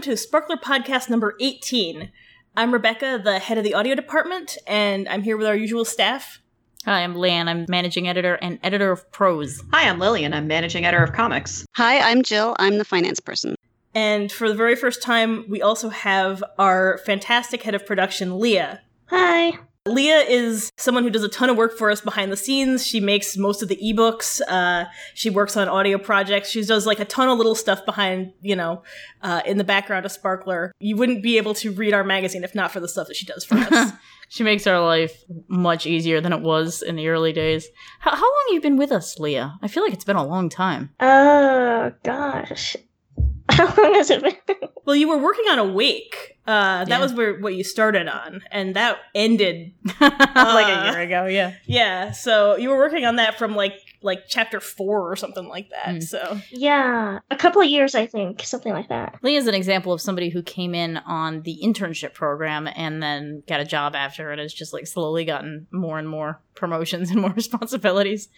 welcome to Sparkler Podcast number 18. I'm Rebecca, the head of the audio department, and I'm here with our usual staff. Hi, I'm Lan. I'm managing editor and editor of prose. Hi, I'm Lillian. I'm managing editor of comics. Hi, I'm Jill. I'm the finance person. And for the very first time, we also have our fantastic head of production, Leah. Hi. Leah is someone who does a ton of work for us behind the scenes. She makes most of the ebooks. Uh, she works on audio projects. She does like a ton of little stuff behind, you know, uh, in the background of Sparkler. You wouldn't be able to read our magazine if not for the stuff that she does for us. she makes our life much easier than it was in the early days. How, how long have you been with us, Leah? I feel like it's been a long time. Oh, gosh. How long has it been? well, you were working on Awake. Uh, that Yeah. was where what you started on, and that ended like Uh, a year ago, yeah. Yeah, so you were working on that from like like chapter four or something like that. Mm. So yeah, a couple of years, I think, something like that. Leah's an example of somebody who came in on the internship program and then got a job after and has just like slowly gotten more and more promotions and more responsibilities.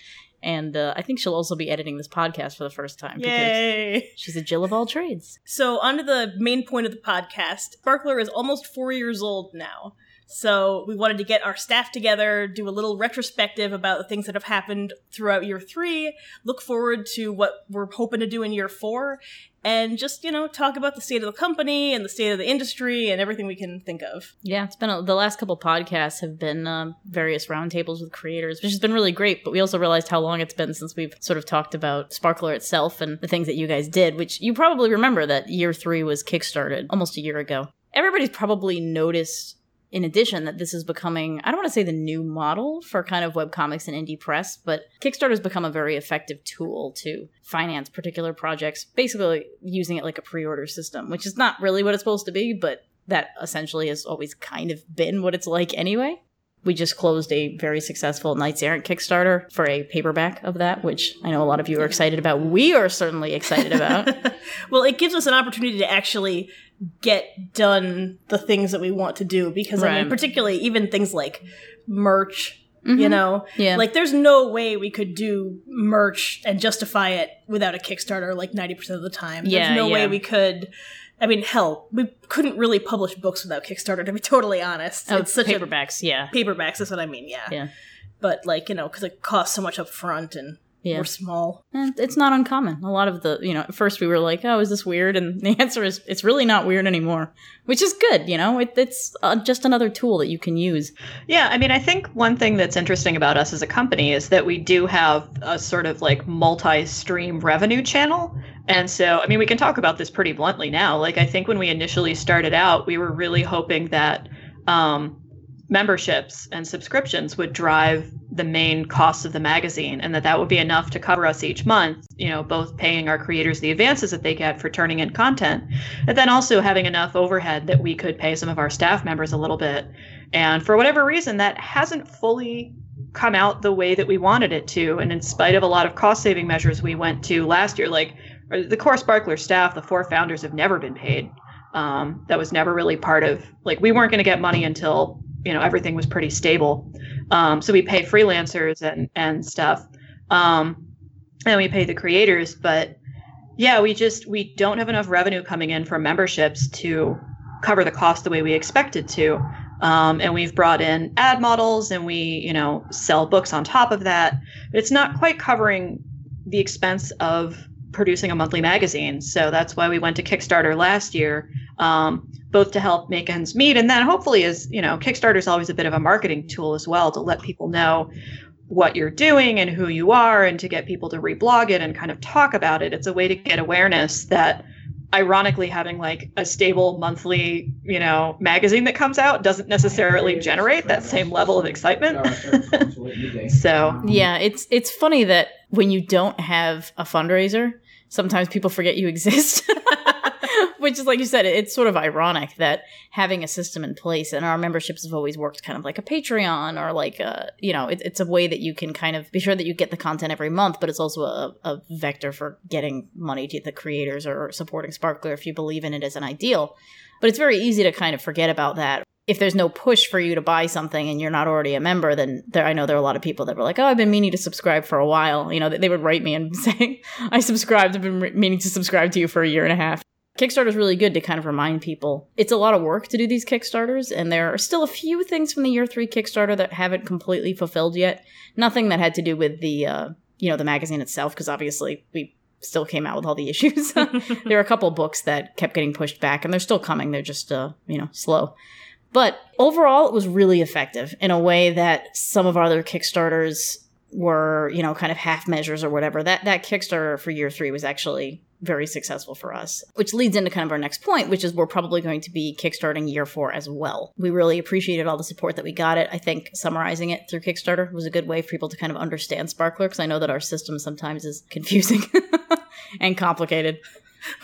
And uh, I think she'll also be editing this podcast for the first time because yay! she's a Jill of all trades. So on to the main point of the podcast. Sparkler is almost four years old now. So we wanted to get our staff together, do a little retrospective about the things that have happened throughout year three, look forward to what we're hoping to do in year four, and just, you know, talk about the state of the company and the state of the industry and everything we can think of. Yeah, it's been a, the last couple podcasts have been um, various roundtables with creators, which has been really great. But we also realized how long it's been since we've sort of talked about Sparkler itself and the things that you guys did, which you probably remember that year three was kickstarted almost a year ago. Everybody's probably noticed. In addition, that this is becoming, I don't want to say the new model for kind of webcomics and indie press, but Kickstarter has become a very effective tool to finance particular projects, basically using it like a pre order system, which is not really what it's supposed to be, but that essentially has always kind of been what it's like anyway. We just closed a very successful Knights Errant Kickstarter for a paperback of that, which I know a lot of you are excited about. We are certainly excited about. well, it gives us an opportunity to actually get done the things that we want to do because I mean, particularly even things like merch. You Mhm. know, Yeah. like there's no way we could do merch and justify it without a Kickstarter like 90% of the time. Yeah, there's no way we could. I mean, hell, we couldn't really publish books without Kickstarter, to be totally honest. oh, it's such paperbacks, yeah. paperbacks, that's what I mean, yeah. Yeah. But like, you know, because it costs so much up front and Yeah. we're small. And it's not uncommon. A lot of the, you know, at first we were like, oh, is this weird? And the answer is, it's really not weird anymore, which is good, you know? It, it's uh, just another tool that you can use. Yeah, I mean, I think one thing that's interesting about us as a company is that we do have a sort of like multi stream revenue channel. And so, I mean, we can talk about this pretty bluntly now. Like, I think when we initially started out, we were really hoping that um, memberships and subscriptions would drive the main costs of the magazine and that that would be enough to cover us each month, you know, both paying our creators the advances that they get for turning in content, but then also having enough overhead that we could pay some of our staff members a little bit. And for whatever reason, that hasn't fully come out the way that we wanted it to. And in spite of a lot of cost saving measures we went to last year, like the core Sparkler staff, the four founders have never been paid. Um, that was never really part of like we weren't going to get money until you know everything was pretty stable. Um, so we pay freelancers and and stuff, um, and we pay the creators. But yeah, we just we don't have enough revenue coming in from memberships to cover the cost the way we expected to. Um, and we've brought in ad models and we you know sell books on top of that but it's not quite covering the expense of producing a monthly magazine so that's why we went to kickstarter last year um, both to help make ends meet. And then hopefully is you know kickstarter is always a bit of a marketing tool as well to let people know what you're doing and who you are and to get people to reblog it and kind of talk about it. It's a way to get awareness that ironically having like a stable monthly you know magazine that comes out doesn't necessarily generate that same level of excitement. So Yeah, it's it's funny that when you don't have a fundraiser, sometimes people forget you exist. Which is like you said, it's sort of ironic that having a system in place and our memberships have always worked kind of like a Patreon or like a, you know, it, it's a way that you can kind of be sure that you get the content every month, but it's also a, a vector for getting money to the creators or supporting Sparkler if you believe in it as an ideal. But it's very easy to kind of forget about that if there's no push for you to buy something and you're not already a member, then there, I know there are a lot of people that were like, "Oh, I've been meaning to subscribe for a while." You know, they, they would write me and say, "I subscribed. I've been re- meaning to subscribe to you for a year and a half." Kickstarter is really good to kind of remind people it's a lot of work to do these Kickstarters, and there are still a few things from the year three Kickstarter that haven't completely fulfilled yet. Nothing that had to do with the, uh, you know, the magazine itself, because obviously we still came out with all the issues. there are a couple books that kept getting pushed back, and they're still coming. They're just, uh, you know, slow. But overall, it was really effective in a way that some of our other Kickstarters were, you know, kind of half measures or whatever. That that Kickstarter for year three was actually very successful for us, which leads into kind of our next point, which is we're probably going to be kickstarting year four as well. We really appreciated all the support that we got it. I think summarizing it through Kickstarter was a good way for people to kind of understand Sparkler because I know that our system sometimes is confusing and complicated.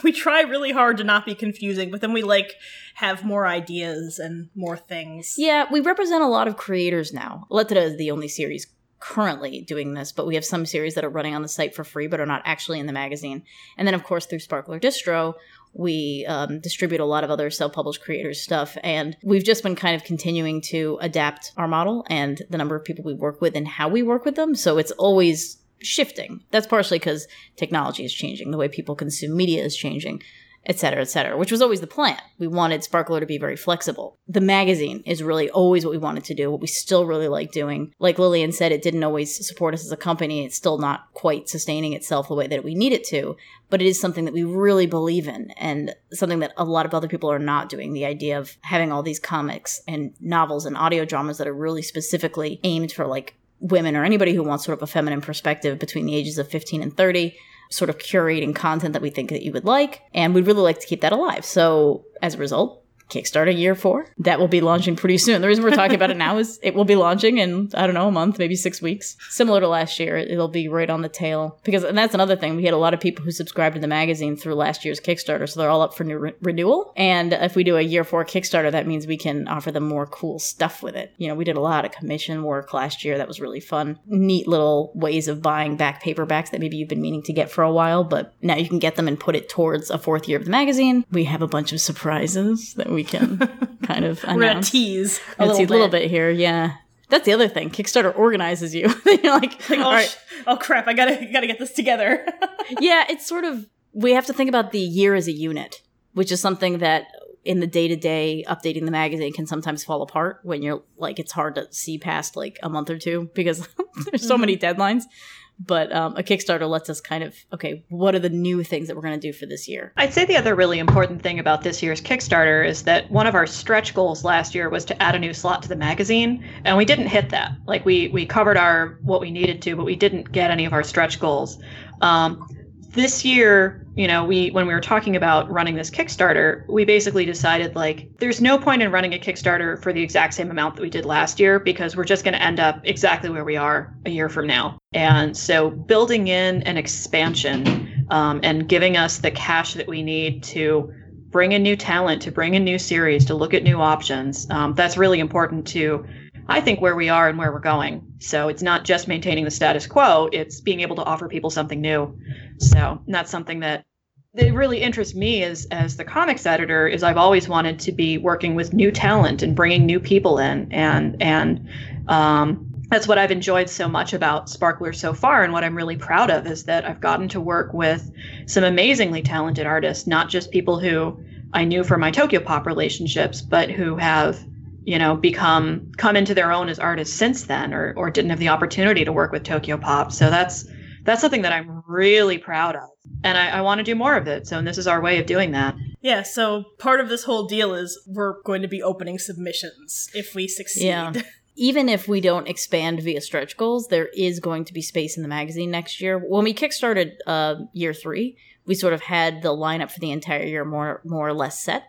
We try really hard to not be confusing, but then we like have more ideas and more things. Yeah, we represent a lot of creators now. Lettera is the only series currently doing this, but we have some series that are running on the site for free but are not actually in the magazine. And then, of course, through Sparkler Distro, we um, distribute a lot of other self-published creators stuff. And we've just been kind of continuing to adapt our model and the number of people we work with and how we work with them. So it's always shifting. That's partially because technology is changing. The way people consume media is changing et cetera, et cetera, which was always the plan. We wanted Sparkler to be very flexible. The magazine is really always what we wanted to do, what we still really like doing. Like Lillian said, it didn't always support us as a company. It's still not quite sustaining itself the way that we need it to, but it is something that we really believe in and something that a lot of other people are not doing. The idea of having all these comics and novels and audio dramas that are really specifically aimed for like women or anybody who wants sort of a feminine perspective between the ages of 15 and 30 sort of curating content that we think that you would like, and we'd really like to keep that alive. So as a result, Kickstarter year four. That will be launching pretty soon. The reason we're talking about it now is it will be launching in, I don't know, a month, maybe six weeks. Similar to last year, it'll be right on the tail. Because, and that's another thing, we had a lot of people who subscribed to the magazine through last year's Kickstarter, so they're all up for new re- renewal. And if we do a year four Kickstarter, that means we can offer them more cool stuff with it. You know, we did a lot of commission work last year. That was really fun. Neat little ways of buying back paperbacks that maybe you've been meaning to get for a while, but now you can get them and put it towards a fourth year of the magazine. We have a bunch of surprises that we can kind of We're gonna tease a little, bit. little bit here, yeah. That's the other thing. Kickstarter organizes you. You're like, Like, oh, all right, sh- oh crap! I gotta gotta get this together. yeah, it's sort of we have to think about the year as a unit, which is something that in the day to day updating the magazine can sometimes fall apart when you're like it's hard to see past like a month or two because there's so mm-hmm. many deadlines. But um, a Kickstarter lets us kind of okay, what are the new things that we're going to do for this year? I'd say the other really important thing about this year's Kickstarter is that one of our stretch goals last year was to add a new slot to the magazine, and we didn't hit that. Like we we covered our what we needed to, but we didn't get any of our stretch goals. Um, this year, you know, we when we were talking about running this Kickstarter, we basically decided like there's no point in running a Kickstarter for the exact same amount that we did last year because we're just going to end up exactly where we are a year from now. And so building in an expansion um, and giving us the cash that we need to bring in new talent, to bring in new series, to look at new options, um, that's really important to I think where we are and where we're going. So it's not just maintaining the status quo, it's being able to offer people something new. So that's something that that really interests me as as the comics editor is I've always wanted to be working with new talent and bringing new people in and and um, that's what I've enjoyed so much about Sparkler so far and what I'm really proud of is that I've gotten to work with some amazingly talented artists, not just people who I knew from my Tokyo Pop relationships, but who have you know become come into their own as artists since then or or didn't have the opportunity to work with Tokyo Pop. So that's that's something that I'm really proud of. And I, I want to do more of it. So and this is our way of doing that. yeah. So part of this whole deal is we're going to be opening submissions if we succeed. Yeah. even if we don't expand via stretch goals, there is going to be space in the magazine next year. When we kickstarted uh, year three, we sort of had the lineup for the entire year more more or less set.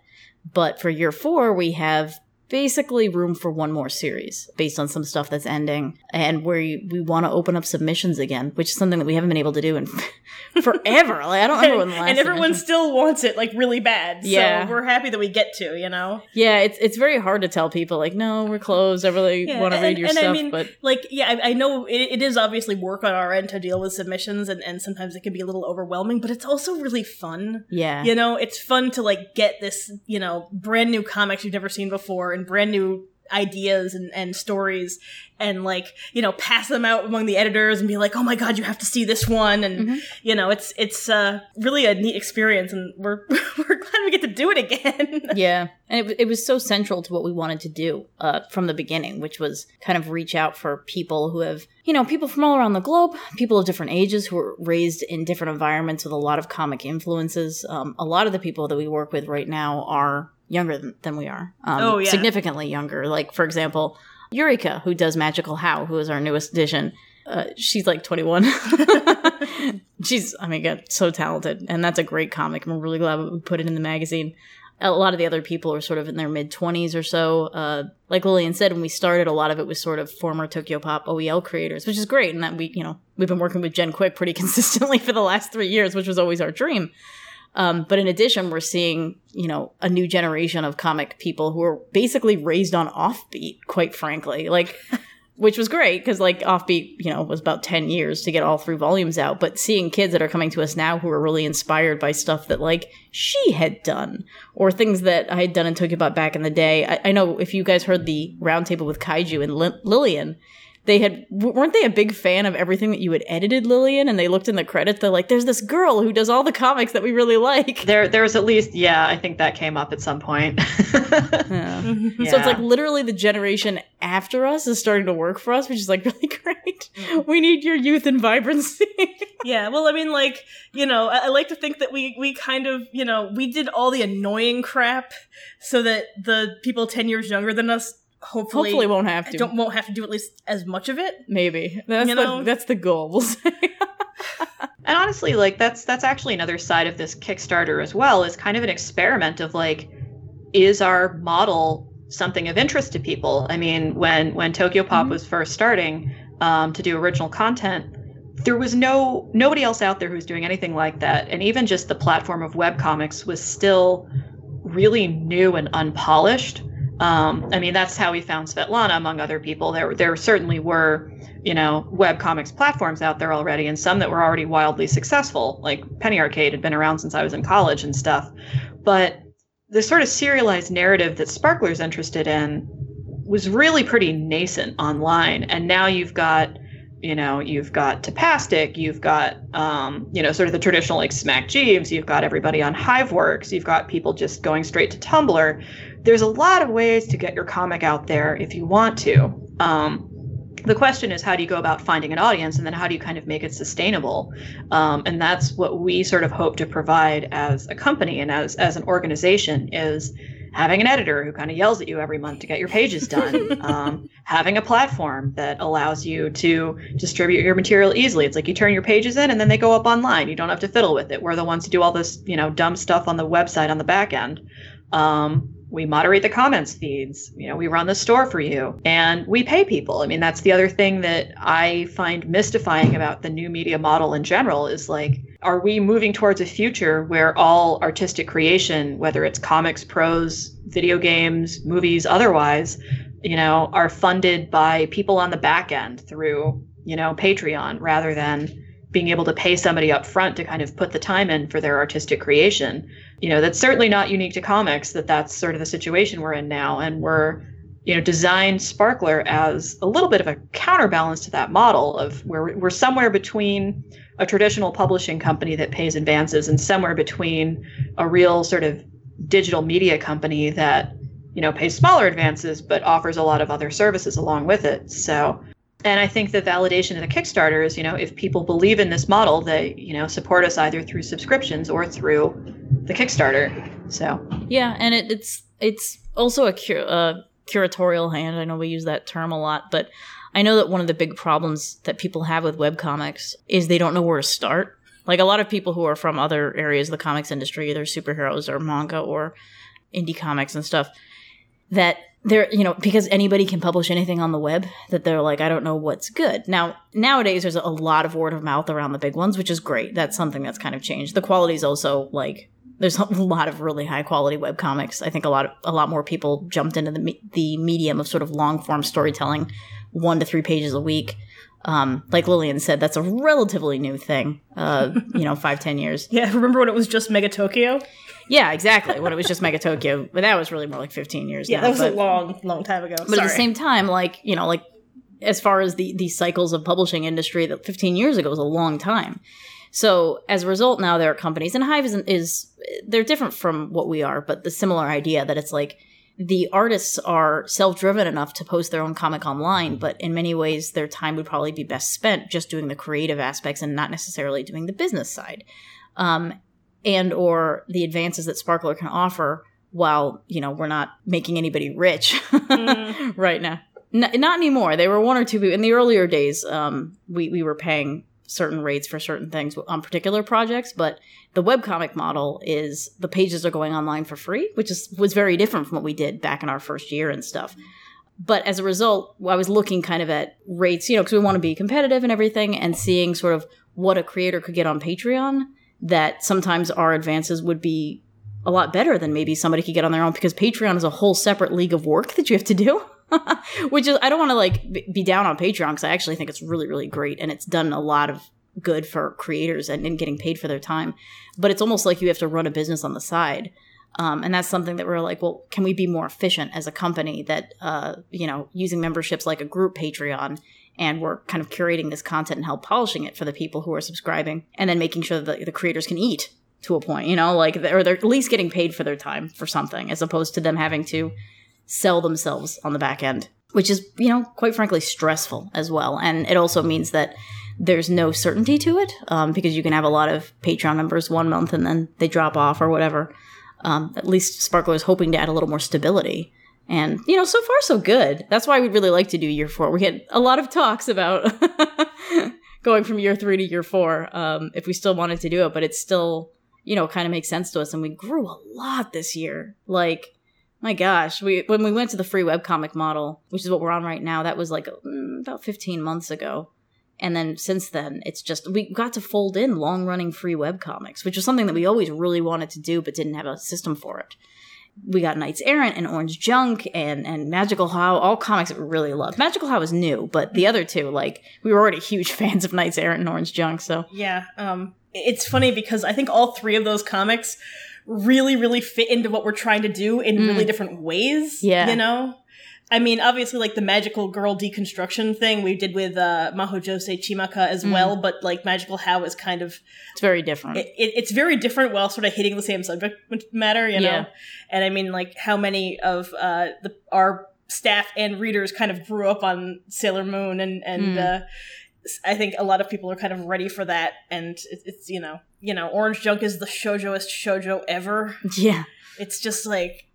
But for year four, we have basically room for one more series based on some stuff that's ending and where we, we want to open up submissions again which is something that we haven't been able to do in forever like i don't remember when the last and everyone submission- still wants it like really bad. Yeah. So we're happy that we get to, you know? yeah it's it's very hard to tell people like no we're closed i really Yeah, want to read your stuff. and I mean, but like yeah I, I know it, it is obviously work on our end to deal with submissions and, and sometimes it can be a little overwhelming but it's also really fun yeah you know it's fun to like get this you know brand new comics you've never seen before and brand new ideas and, and stories and like you know pass them out among the editors and be like oh my god you have to see this one. And Mhm. you know it's it's uh, really a neat experience and we're we're glad we get to do it again. Yeah. And it, it was so central to what we wanted to do uh, from the beginning which was kind of reach out for people who have you know people from all around the globe people of different ages who were raised in different environments with a lot of comic influences. Um, a lot of the people that we work with right now are younger than, than we are. Um, Oh, yeah. significantly younger. Like for example eureka who does magical how who is our newest addition uh, she's like 21 she's i mean God, so talented and that's a great comic. I'm really glad we put it in the magazine. A lot of the other people are sort of in their mid 20s or so. Uh, like lillian said when we started a lot of it was sort of former tokyo pop oel creators which is great and that we you know we've been working with jen quick pretty consistently for the last three years which was always our dream um, but in addition, we're seeing, you know, a new generation of comic people who are basically raised on offbeat, quite frankly. Like, which was great because, like, offbeat, you know, was about 10 years to get all three volumes out. But seeing kids that are coming to us now who are really inspired by stuff that, like, she had done or things that I had done in Tokyo Pop back in the day. I, I know if you guys heard the roundtable with Kaiju and Li- Lillian, they had weren't they a big fan of everything that you had edited lillian and they looked in the credits they're like there's this girl who does all the comics that we really like There, there's at least, yeah, I think that came up at some point. Yeah. Yeah. so it's like literally the generation after us is starting to work for us which is like really great mm-hmm. we need your youth and vibrancy Yeah, well, I mean, like you know, I, I like to think that we we kind of you know we did all the annoying crap so that the people ten years younger than us hopefully, hopefully won't have to don't won't have to do at least as much of it. maybe that's You the know? that's the goal we'll say And honestly, like that's that's actually another side of this Kickstarter as well, is kind of an experiment of like, is our model something of interest to people? I mean, when when Tokyo Pop Mhm. was first starting um, to do original content, there was no nobody else out there who was doing anything like that, and even just the platform of webcomics was still really new and unpolished. Um, I mean, that's how we found Svetlana, among other people. There, there certainly were, you know, webcomics platforms out there already, and some that were already wildly successful. Like Penny Arcade had been around since I was in college and stuff. But the sort of serialized narrative that Sparkler's interested in was really pretty nascent online, and now you've got you know, you've got Tapastic, you've got, um, you know, sort of the traditional like Smack Jeeves, you've got everybody on Hiveworks, you've got people just going straight to Tumblr. There's a lot of ways to get your comic out there if you want to. Um, the question is, how do you go about finding an audience, and then how do you kind of make it sustainable? Um, and that's what we sort of hope to provide as a company and as as an organization is having an editor who kind of yells at you every month to get your pages done um, having a platform that allows you to distribute your material easily it's like you turn your pages in and then they go up online you don't have to fiddle with it we're the ones who do all this you know dumb stuff on the website on the back end um, we moderate the comments feeds you know we run the store for you and we pay people. I mean that's the other thing that i find mystifying about the new media model in general is like are we moving towards a future where all artistic creation whether it's comics prose video games movies otherwise you know are funded by people on the back end through you know patreon rather than being able to pay somebody up front to kind of put the time in for their artistic creation you know that's certainly not unique to comics that that's sort of the situation we're in now. And we're you know designed sparkler as a little bit of a counterbalance to that model of where we're- somewhere between a traditional publishing company that pays advances and somewhere between a real sort of digital media company that you know pays smaller advances but offers a lot of other services along with it. So and i think the validation of the kickstarter is you know if people believe in this model they you know support us either through subscriptions or through the kickstarter so Yeah, and it, it's it's also a cur- uh, curatorial hand. I know we use that term a lot, but I know that one of the big problems that people have with webcomics is they don't know where to start. Like a lot of people who are from other areas of the comics industry, either superheroes or manga or indie comics and stuff, that they're you know because anybody can publish anything on the web that they're like i don't know what's good. Now nowadays there's a lot of word of mouth around the big ones which is great. That's something that's kind of changed. The quality is also like there's a lot of really high quality web comics. I think a lot of a lot more people jumped into the the medium of sort of long form storytelling one to three pages a week Um, like Lillian said, that's a relatively new thing. Uh, you know, five ten years. Yeah, remember when it was just Mega Tokyo? Yeah, exactly. When it was just Mega Tokyo, but that was really more like fifteen years. Yeah, now, that was but, a long, long time ago. But at the same time, like you know, like as far as the the cycles of publishing industry, that fifteen years ago was a long time. So as a result, now there are companies, and Hive is, is they're different from what we are, but the similar idea that it's like the artists are self-driven enough to post their own comic online, but in many ways their time would probably be best spent just doing the creative aspects and not necessarily doing the business side. Um, and or the advances that Sparkler can offer while, you know, we're not making anybody rich Mm. right now. N- not anymore. They were one or two people in the earlier days. Um, we we were paying certain rates for certain things on particular projects, but the webcomic model is the pages are going online for free, which is was very different from what we did back in our first year and stuff. But as a result, I was looking kind of at rates, you know, because we want to be competitive and everything, and seeing sort of what a creator could get on Patreon. That sometimes our advances would be a lot better than maybe somebody could get on their own because Patreon is a whole separate league of work that you have to do. Which is, I don't want to like be down on Patreon because I actually think it's really, really great and it's done a lot of good for creators and, and getting paid for their time. But it's almost like you have to run a business on the side. Um, and that's something that we're like, well, can we be more efficient as a company that, uh, you know, using memberships like a group Patreon and we're kind of curating this content and help polishing it for the people who are subscribing and then making sure that the, the creators can eat to a point, you know, like, or they're at least getting paid for their time for something as opposed to them having to sell themselves on the back end, which is, you know, quite frankly, stressful as well. And it also means that there's no certainty to it um, because you can have a lot of Patreon members one month and then they drop off or whatever. Um, at least Sparkler is hoping to add a little more stability. And, you know, so far so good. That's why we'd really like to do year four. We had a lot of talks about going from year three to year four um, if we still wanted to do it, but it's still, you know, kind of makes sense to us. And we grew a lot this year. Like, my gosh, we when we went to the free webcomic model, which is what we're on right now, that was like mm, about 15 months ago. And then since then, it's just we got to fold in long running free webcomics, which was something that we always really wanted to do but didn't have a system for it. We got Knights Errant and Orange Junk and and Magical How, all comics that we really loved. Magical How was new, but the other two, like we were already huge fans of Knights Errant and Orange Junk, so Yeah, um, it's funny because I think all three of those comics really, really fit into what we're trying to do in really different ways. Yeah. you know. I mean, obviously, like the magical girl deconstruction thing we did with uh, Maho Shojo Chimaka as well, but like Magical How is kind of it's very different. it, it, it's very different while sort of hitting the same subject matter, you know. Yeah. And I mean, like how many of uh, the our staff and readers kind of grew up on Sailor Moon, and and uh, s- I think a lot of people are kind of ready for that. And it, it's you know, you know, Orange Junk is the shoujoist shojo ever. yeah, It's just like.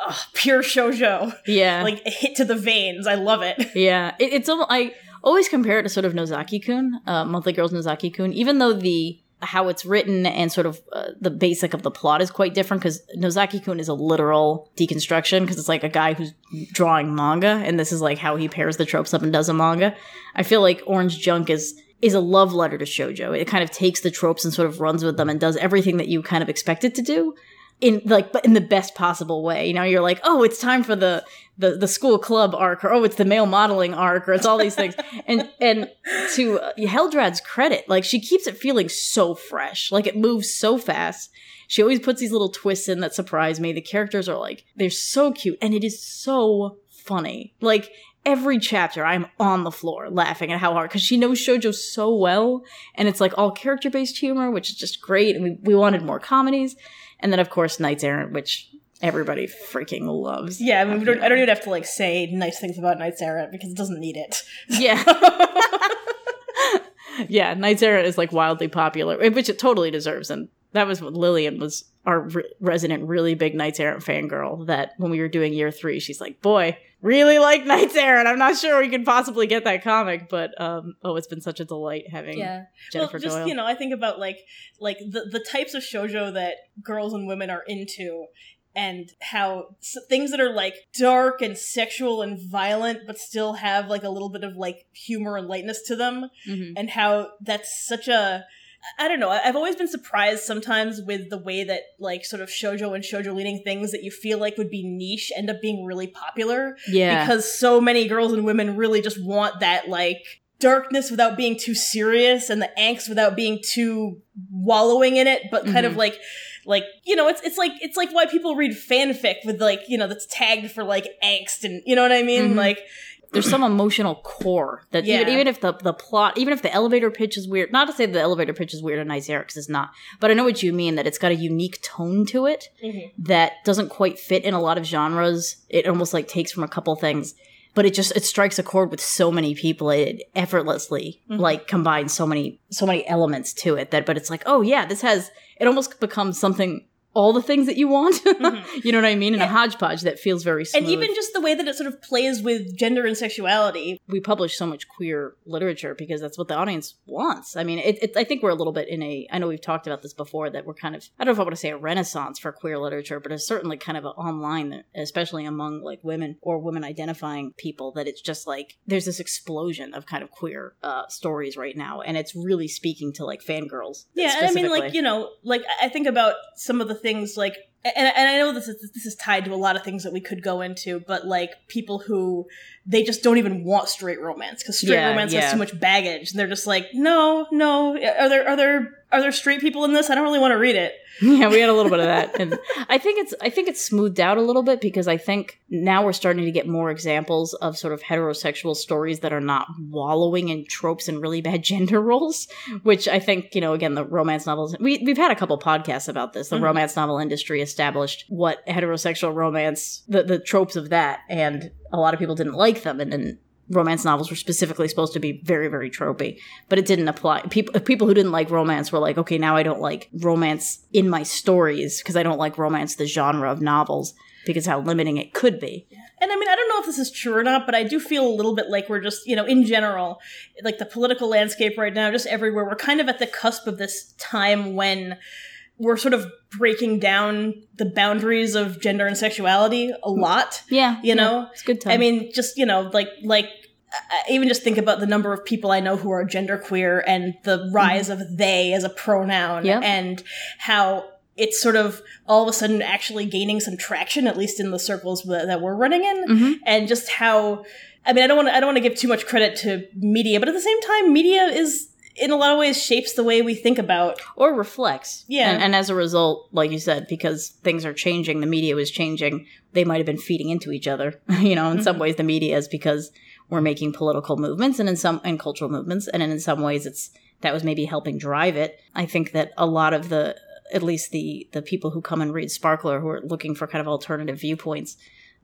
ugh, pure shojo. yeah, like a hit to the veins. I love it. Yeah, it, it's almost, I always compare it to sort of Nozaki-kun, uh, Monthly Girls Nozaki-kun, even though the how it's written and sort of uh, the basic of the plot is quite different because Nozaki-kun is a literal deconstruction because it's like a guy who's drawing manga and this is like how he pairs the tropes up and does a manga. I feel like Orange Junk is is a love letter to shojo. It kind of takes the tropes and sort of runs with them and does everything that you kind of expect it to do in like but in the best possible way. You know, you're like, oh, it's time for the the the school club arc, or oh, it's the male modeling arc, or it's all these things. and and to uh, Heldrad's credit, like she keeps it feeling so fresh, like it moves so fast. She always puts these little twists in that surprise me. The characters are like they're so cute, and it is so funny. Like every chapter i'm on the floor laughing at how hard because she knows shojo so well and it's like all character based humor which is just great and we, we wanted more comedies. And then of course knights errant which everybody freaking loves. Yeah, I mean, we don't, I don't even have to like say nice things about Knights Errant because it doesn't need it. yeah. Yeah knights errant is like wildly popular eh, which it totally deserves and that was what lillian was our re- resident really big knights errant fangirl that when we were doing year three she's like boy really like knights errant i'm not sure we could possibly get that comic but um oh it's been such a delight having Yeah. jennifer well, just doyle you know, I think about like like the the types of shojo that girls and women are into, and how s- things that are like dark and sexual and violent, but still have like a little bit of like humor and lightness to them, Mhm. and how that's such a I don't know. I've always been surprised sometimes with the way that like sort of shojo and shojo leaning things that you feel like would be niche end up being really popular yeah because so many girls and women really just want that like darkness without being too serious and the angst without being too wallowing in it, but kind of Mhm. like like you know it's it's like it's like why people read fanfic with like you know that's tagged for like angst and you know what I mean Mhm. like there's some emotional core that even, Yeah. even if the the plot, even if the elevator pitch is weird, not to say the elevator pitch is weird and Knights Errant's is not, but I know what you mean that it's got a unique tone to it that doesn't quite fit in a lot of genres. It almost like takes from a couple things, but it just it strikes a chord with so many people. It effortlessly Mhm. like combines so many so many elements to it that, but it's like, oh yeah, this has it almost becomes something. All the things that you want, Mhm. you know what I mean, in a hodgepodge that feels very smooth. and even just the way that it sort of plays with gender and sexuality we publish so much queer literature because that's what the audience wants. I mean, it, it, I think we're a little bit in a. I know we've talked about this before that we're kind of. I don't know if I want to say a renaissance for queer literature, but it's certainly kind of online, especially among like women or women identifying people. That it's just like there's this explosion of kind of queer uh, stories right now, and it's really speaking to like fangirls. Yeah, and I mean, like you know, like I think about some of the things, like, and and I know this is this is tied to a lot of things that we could go into, but like people who they just don't even want straight romance because straight Yeah, romance yeah. has too much baggage, and they're just like, no, no, are there are there are there straight people in this? I don't really want to read it. yeah, we had a little bit of that, and I think it's I think it's smoothed out a little bit because I think now we're starting to get more examples of sort of heterosexual stories that are not wallowing in tropes and really bad gender roles, which I think you know again the romance novels we we've had a couple podcasts about this. The Mhm. romance novel industry established what heterosexual romance the the tropes of that, and a lot of people didn't like them, and then. Romance novels were specifically supposed to be very, very tropey, but it didn't apply. People, people who didn't like romance were like, okay, now I don't like romance in my stories because I don't like romance, the genre of novels, because how limiting it could be. And I mean, I don't know if this is true or not, but I do feel a little bit like we're just, you know, in general, like the political landscape right now, just everywhere, we're kind of at the cusp of this time when we're sort of breaking down the boundaries of gender and sexuality a lot. Yeah, You know? it's good time. I mean, just, you know, like, like, I even just think about the number of people I know who are genderqueer and the rise of they as a pronoun Yep. and how it's sort of all of a sudden actually gaining some traction, at least in the circles that that we're running in Mhm. and just how I mean I don't want to I don't want to give too much credit to media, but at the same time, media is in a lot of ways shapes the way we think about. or reflects. Yeah. And, and as a result, like you said, because things are changing, the media was changing, they might have been feeding into each other. you know, in some Mhm. ways, the media is because we're making political movements and in some, and cultural movements. And in some ways, it's, that was maybe helping drive it. I think that a lot of the, at least the, the people who come and read Sparkler who are looking for kind of alternative viewpoints,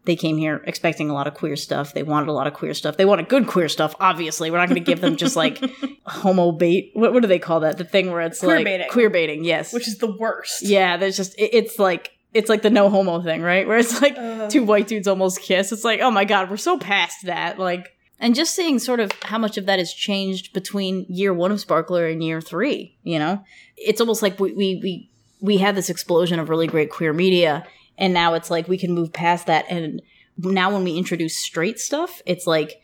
they came here expecting a lot of queer stuff. They wanted a lot of queer stuff. They wanted good queer stuff, obviously. We're not going to give them just like homo bait. What, what do they call that? The thing where it's Queer like baiting. queer baiting, yes. which is the worst. yeah, there's just it, it's like it's like the no homo thing, right? Where it's like Ugh. two white dudes almost kiss. It's like, oh my god, we're so past that. Like, and just seeing sort of how much of that has changed between year one of Sparkler and year three. You know, it's almost like we we we we had this explosion of really great queer media, and now it's like we can move past that. And now when we introduce straight stuff, it's like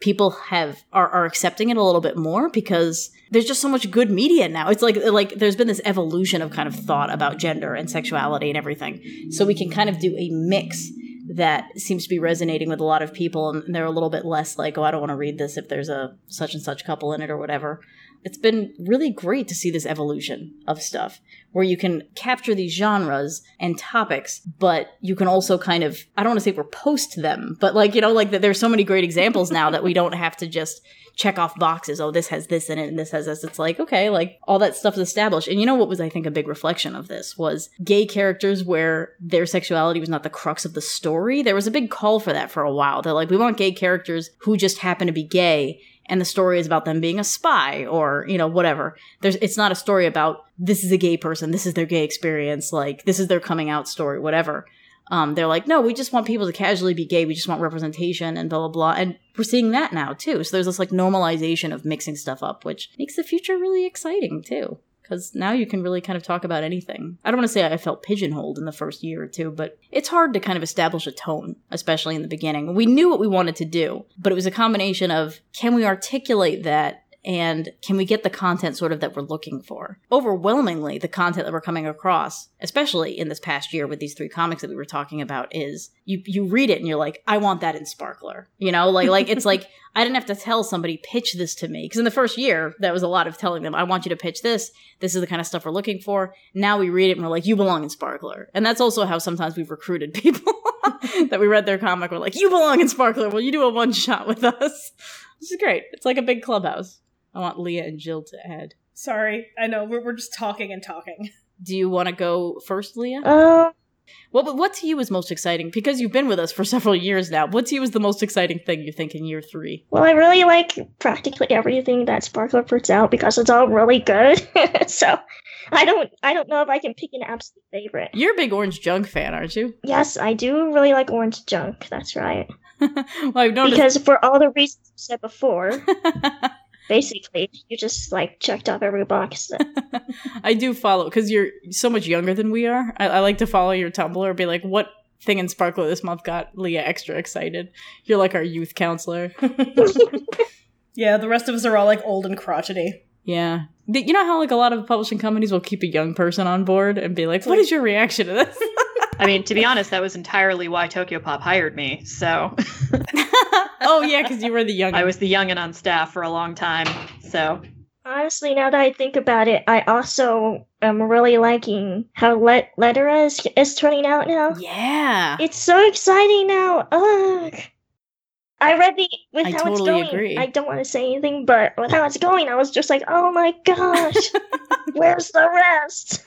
people have are, are accepting it a little bit more because there's just so much good media now. It's like like there's been this evolution of kind of thought about gender and sexuality and everything. So we can kind of do a mix that seems to be resonating with a lot of people and they're a little bit less like, oh, I don't want to read this if there's a such and such couple in it or whatever. It's been really great to see this evolution of stuff where you can capture these genres and topics, but you can also kind of, I don't want to say repost them, but like, you know, like that there's so many great examples now that we don't have to just check off boxes. Oh, this has this in it and this has this. It's like, okay, like all that stuff is established. And you know what was, I think, a big reflection of this was gay characters where their sexuality was not the crux of the story. There was a big call for that for a while. They're like, we want gay characters who just happen to be gay and the story is about them being a spy or you know whatever. There's it's not a story about this is a gay person this is their gay experience like this is their coming out story whatever. Um, they're like no we just want people to casually be gay we just want representation and blah blah blah. And we're seeing that now too. So there's this like normalization of mixing stuff up which makes the future really exciting too because now you can really kind of talk about anything. I don't want to say I felt pigeonholed in the first year or two, but it's hard to kind of establish a tone, especially in the beginning. We knew what we wanted to do, but it was a combination of can we articulate that and can we get the content sort of that we're looking for? Overwhelmingly, the content that we're coming across, especially in this past year with these three comics that we were talking about, is you you read it and you're like, I want that in Sparkler. You know, like like it's like I didn't have to tell somebody pitch this to me because in the first year that was a lot of telling them, I want you to pitch this. This is the kind of stuff we're looking for. Now we read it and we're like, you belong in Sparkler, and that's also how sometimes we've recruited people that we read their comic. We're like, you belong in Sparkler. Will you do a one shot with us? This is great. It's like a big clubhouse. I want Leah and Jill to add. Sorry, I know we're, we're just talking and talking. Do you want to go first, Leah? Um, What what to you is most exciting? Because you've been with us for several years now. What to you is the most exciting thing you think in year three? well, I really like practically everything that Sparkler puts out because it's all really good. so, I don't, I don't know if I can pick an absolute favorite. You're a big Orange Junk fan, aren't you? Yes, I do really like Orange Junk. That's right. well, I've noticed. Because for all the reasons you said before, basically, you just like checked off every box. I do follow because you're so much younger than we are. I, I like to follow your Tumblr and be like, what thing in Sparkler this month got Leah extra excited? You're like our youth counselor. Yeah, the rest of us are all like old and crotchety. Yeah. You know how like a lot of publishing companies will keep a young person on board and be like, "What is your reaction to this?" I mean, to be honest, that was entirely why Tokyo Pop hired me. So oh yeah, because you were the young. I was the youngin' on staff for a long time. So Honestly, now that I think about it, I also am really liking how Let Lettera is, is turning out now. Yeah. It's so exciting now. Ugh. I read the with I how totally it's going. agree. I don't want to say anything, but with how it's going, I was just like, "Oh my gosh, where's the rest?"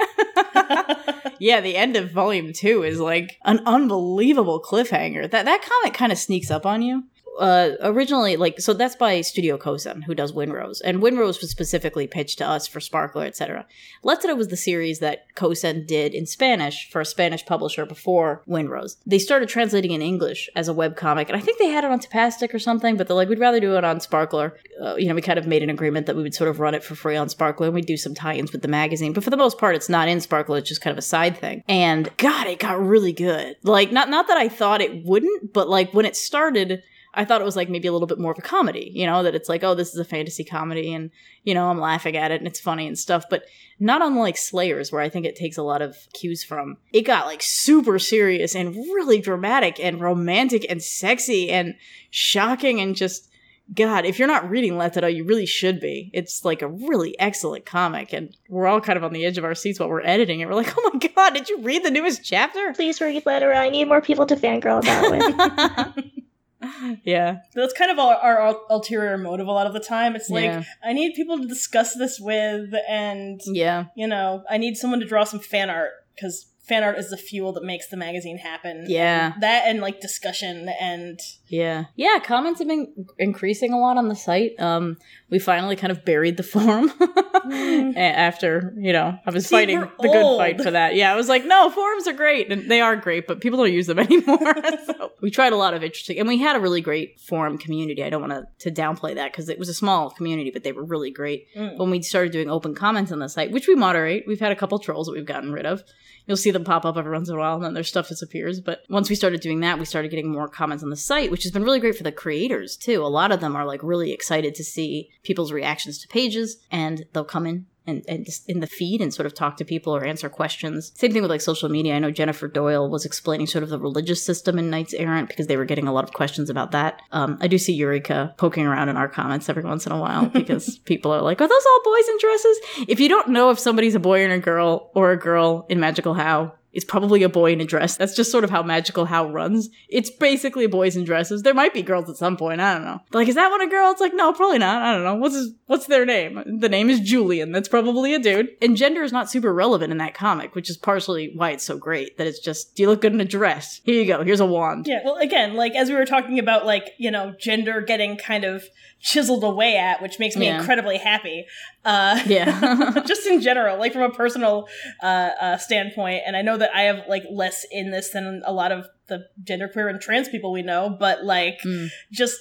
yeah, the end of volume two is like an unbelievable cliffhanger. That that comic kind of sneaks up on you. Uh, originally, like, so that's by Studio Kosen, who does Windrose, and Windrose was specifically pitched to us for Sparkler, etc. Lettera was the series that Kosen did in Spanish for a Spanish publisher before Windrose. They started translating in English as a webcomic, and I think they had it on Tapastic or something, but they're like, we'd rather do it on Sparkler. Uh, you know, we kind of made an agreement that we would sort of run it for free on Sparkler, and we'd do some tie-ins with the magazine. But for the most part, it's not in Sparkler; it's just kind of a side thing. And God, it got really good. Like, not not that I thought it wouldn't, but like when it started. I thought it was like maybe a little bit more of a comedy, you know, that it's like, oh, this is a fantasy comedy and, you know, I'm laughing at it and it's funny and stuff, but not unlike Slayers, where I think it takes a lot of cues from. It got like super serious and really dramatic and romantic and sexy and shocking and just, God, if you're not reading Lettera, you really should be. It's like a really excellent comic, and we're all kind of on the edge of our seats while we're editing it. We're like, oh my God, did you read the newest chapter? Please read Lettera. I need more people to fangirl about with. yeah. That's kind of our, our ulterior motive a lot of the time. It's like, Yeah. I need people to discuss this with, and, Yeah. you know, I need someone to draw some fan art, because fan art is the fuel that makes the magazine happen. Yeah. That and, like, discussion and. Yeah. Yeah, comments have been increasing a lot on the site. Um, we finally kind of buried the forum a- after, you know, I was See, fighting the good fight for that. Yeah, I was like, no, forums are great. And they are great, but people don't use them anymore. so we tried a lot of interesting, and we had a really great forum community. I don't want to, to downplay that because it was a small community, but they were really great. Mm. When we started doing open comments on the site, which we moderate, we've had a couple trolls that we've gotten rid of. You'll see them pop up every once in a while, and then their stuff disappears. But once we started doing that, we started getting more comments on the site, which has been really great for the creators too. A lot of them are like really excited to see people's reactions to pages, and they'll come in and, and just in the feed and sort of talk to people or answer questions. Same thing with like social media. I know Jennifer Doyle was explaining sort of the religious system in Knights Errant because they were getting a lot of questions about that. Um, I do see Eureka poking around in our comments every once in a while because people are like, "Are those all boys in dresses?" If you don't know if somebody's a boy and a girl or a girl in Magical How. It's probably a boy in a dress. That's just sort of how Magical How runs. It's basically boys in dresses. There might be girls at some point. I don't know. But like, is that one a girl? It's like, no, probably not. I don't know. What's his, what's their name? The name is Julian. That's probably a dude. And gender is not super relevant in that comic, which is partially why it's so great. That it's just, do you look good in a dress? Here you go. Here's a wand. Yeah, well, again, like as we were talking about, like you know, gender getting kind of chiseled away at, which makes me Yeah. incredibly happy. Uh, Yeah. just in general, like from a personal uh, uh, standpoint, and I know that I have like less in this than a lot of the genderqueer and trans people we know, but like Mm. just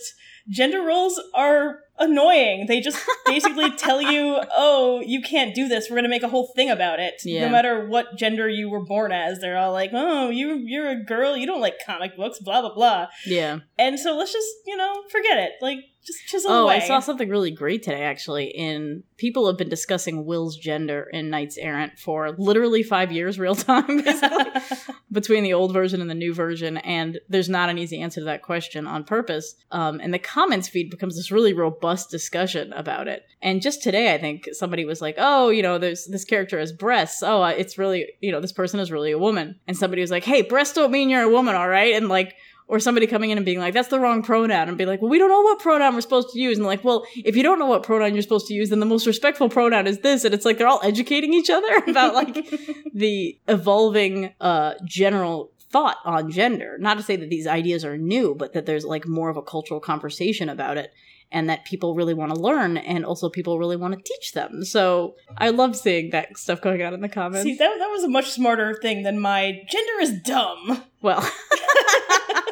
gender roles are annoying. They just basically tell you, "Oh, you can't do this. We're going to make a whole thing about it." Yeah. No matter what gender you were born as, they're all like, "Oh, you you're a girl. You don't like comic books." Blah blah blah. Yeah. And so let's just you know forget it. Like just chisel Oh, away. I saw something really great today, actually. In people have been discussing Will's gender in Knights Errant for literally five years, real time, basically, between the old version and the new version. And there's not an easy answer to that question on purpose. Um, and the comments feed becomes this really robust discussion about it. And just today, I think somebody was like, "Oh, you know, there's this character has breasts. Oh, uh, it's really, you know, this person is really a woman." And somebody was like, "Hey, breasts don't mean you're a woman, all right?" And like or somebody coming in and being like, that's the wrong pronoun, and be like, well, we don't know what pronoun we're supposed to use. And like, well, if you don't know what pronoun you're supposed to use, then the most respectful pronoun is this. And it's like they're all educating each other about like the evolving uh general thought on gender. Not to say that these ideas are new, but that there's like more of a cultural conversation about it. And that people really want to learn, and also people really want to teach them. So I love seeing that stuff going on in the comments. See, that, that was a much smarter thing than my gender is dumb. well,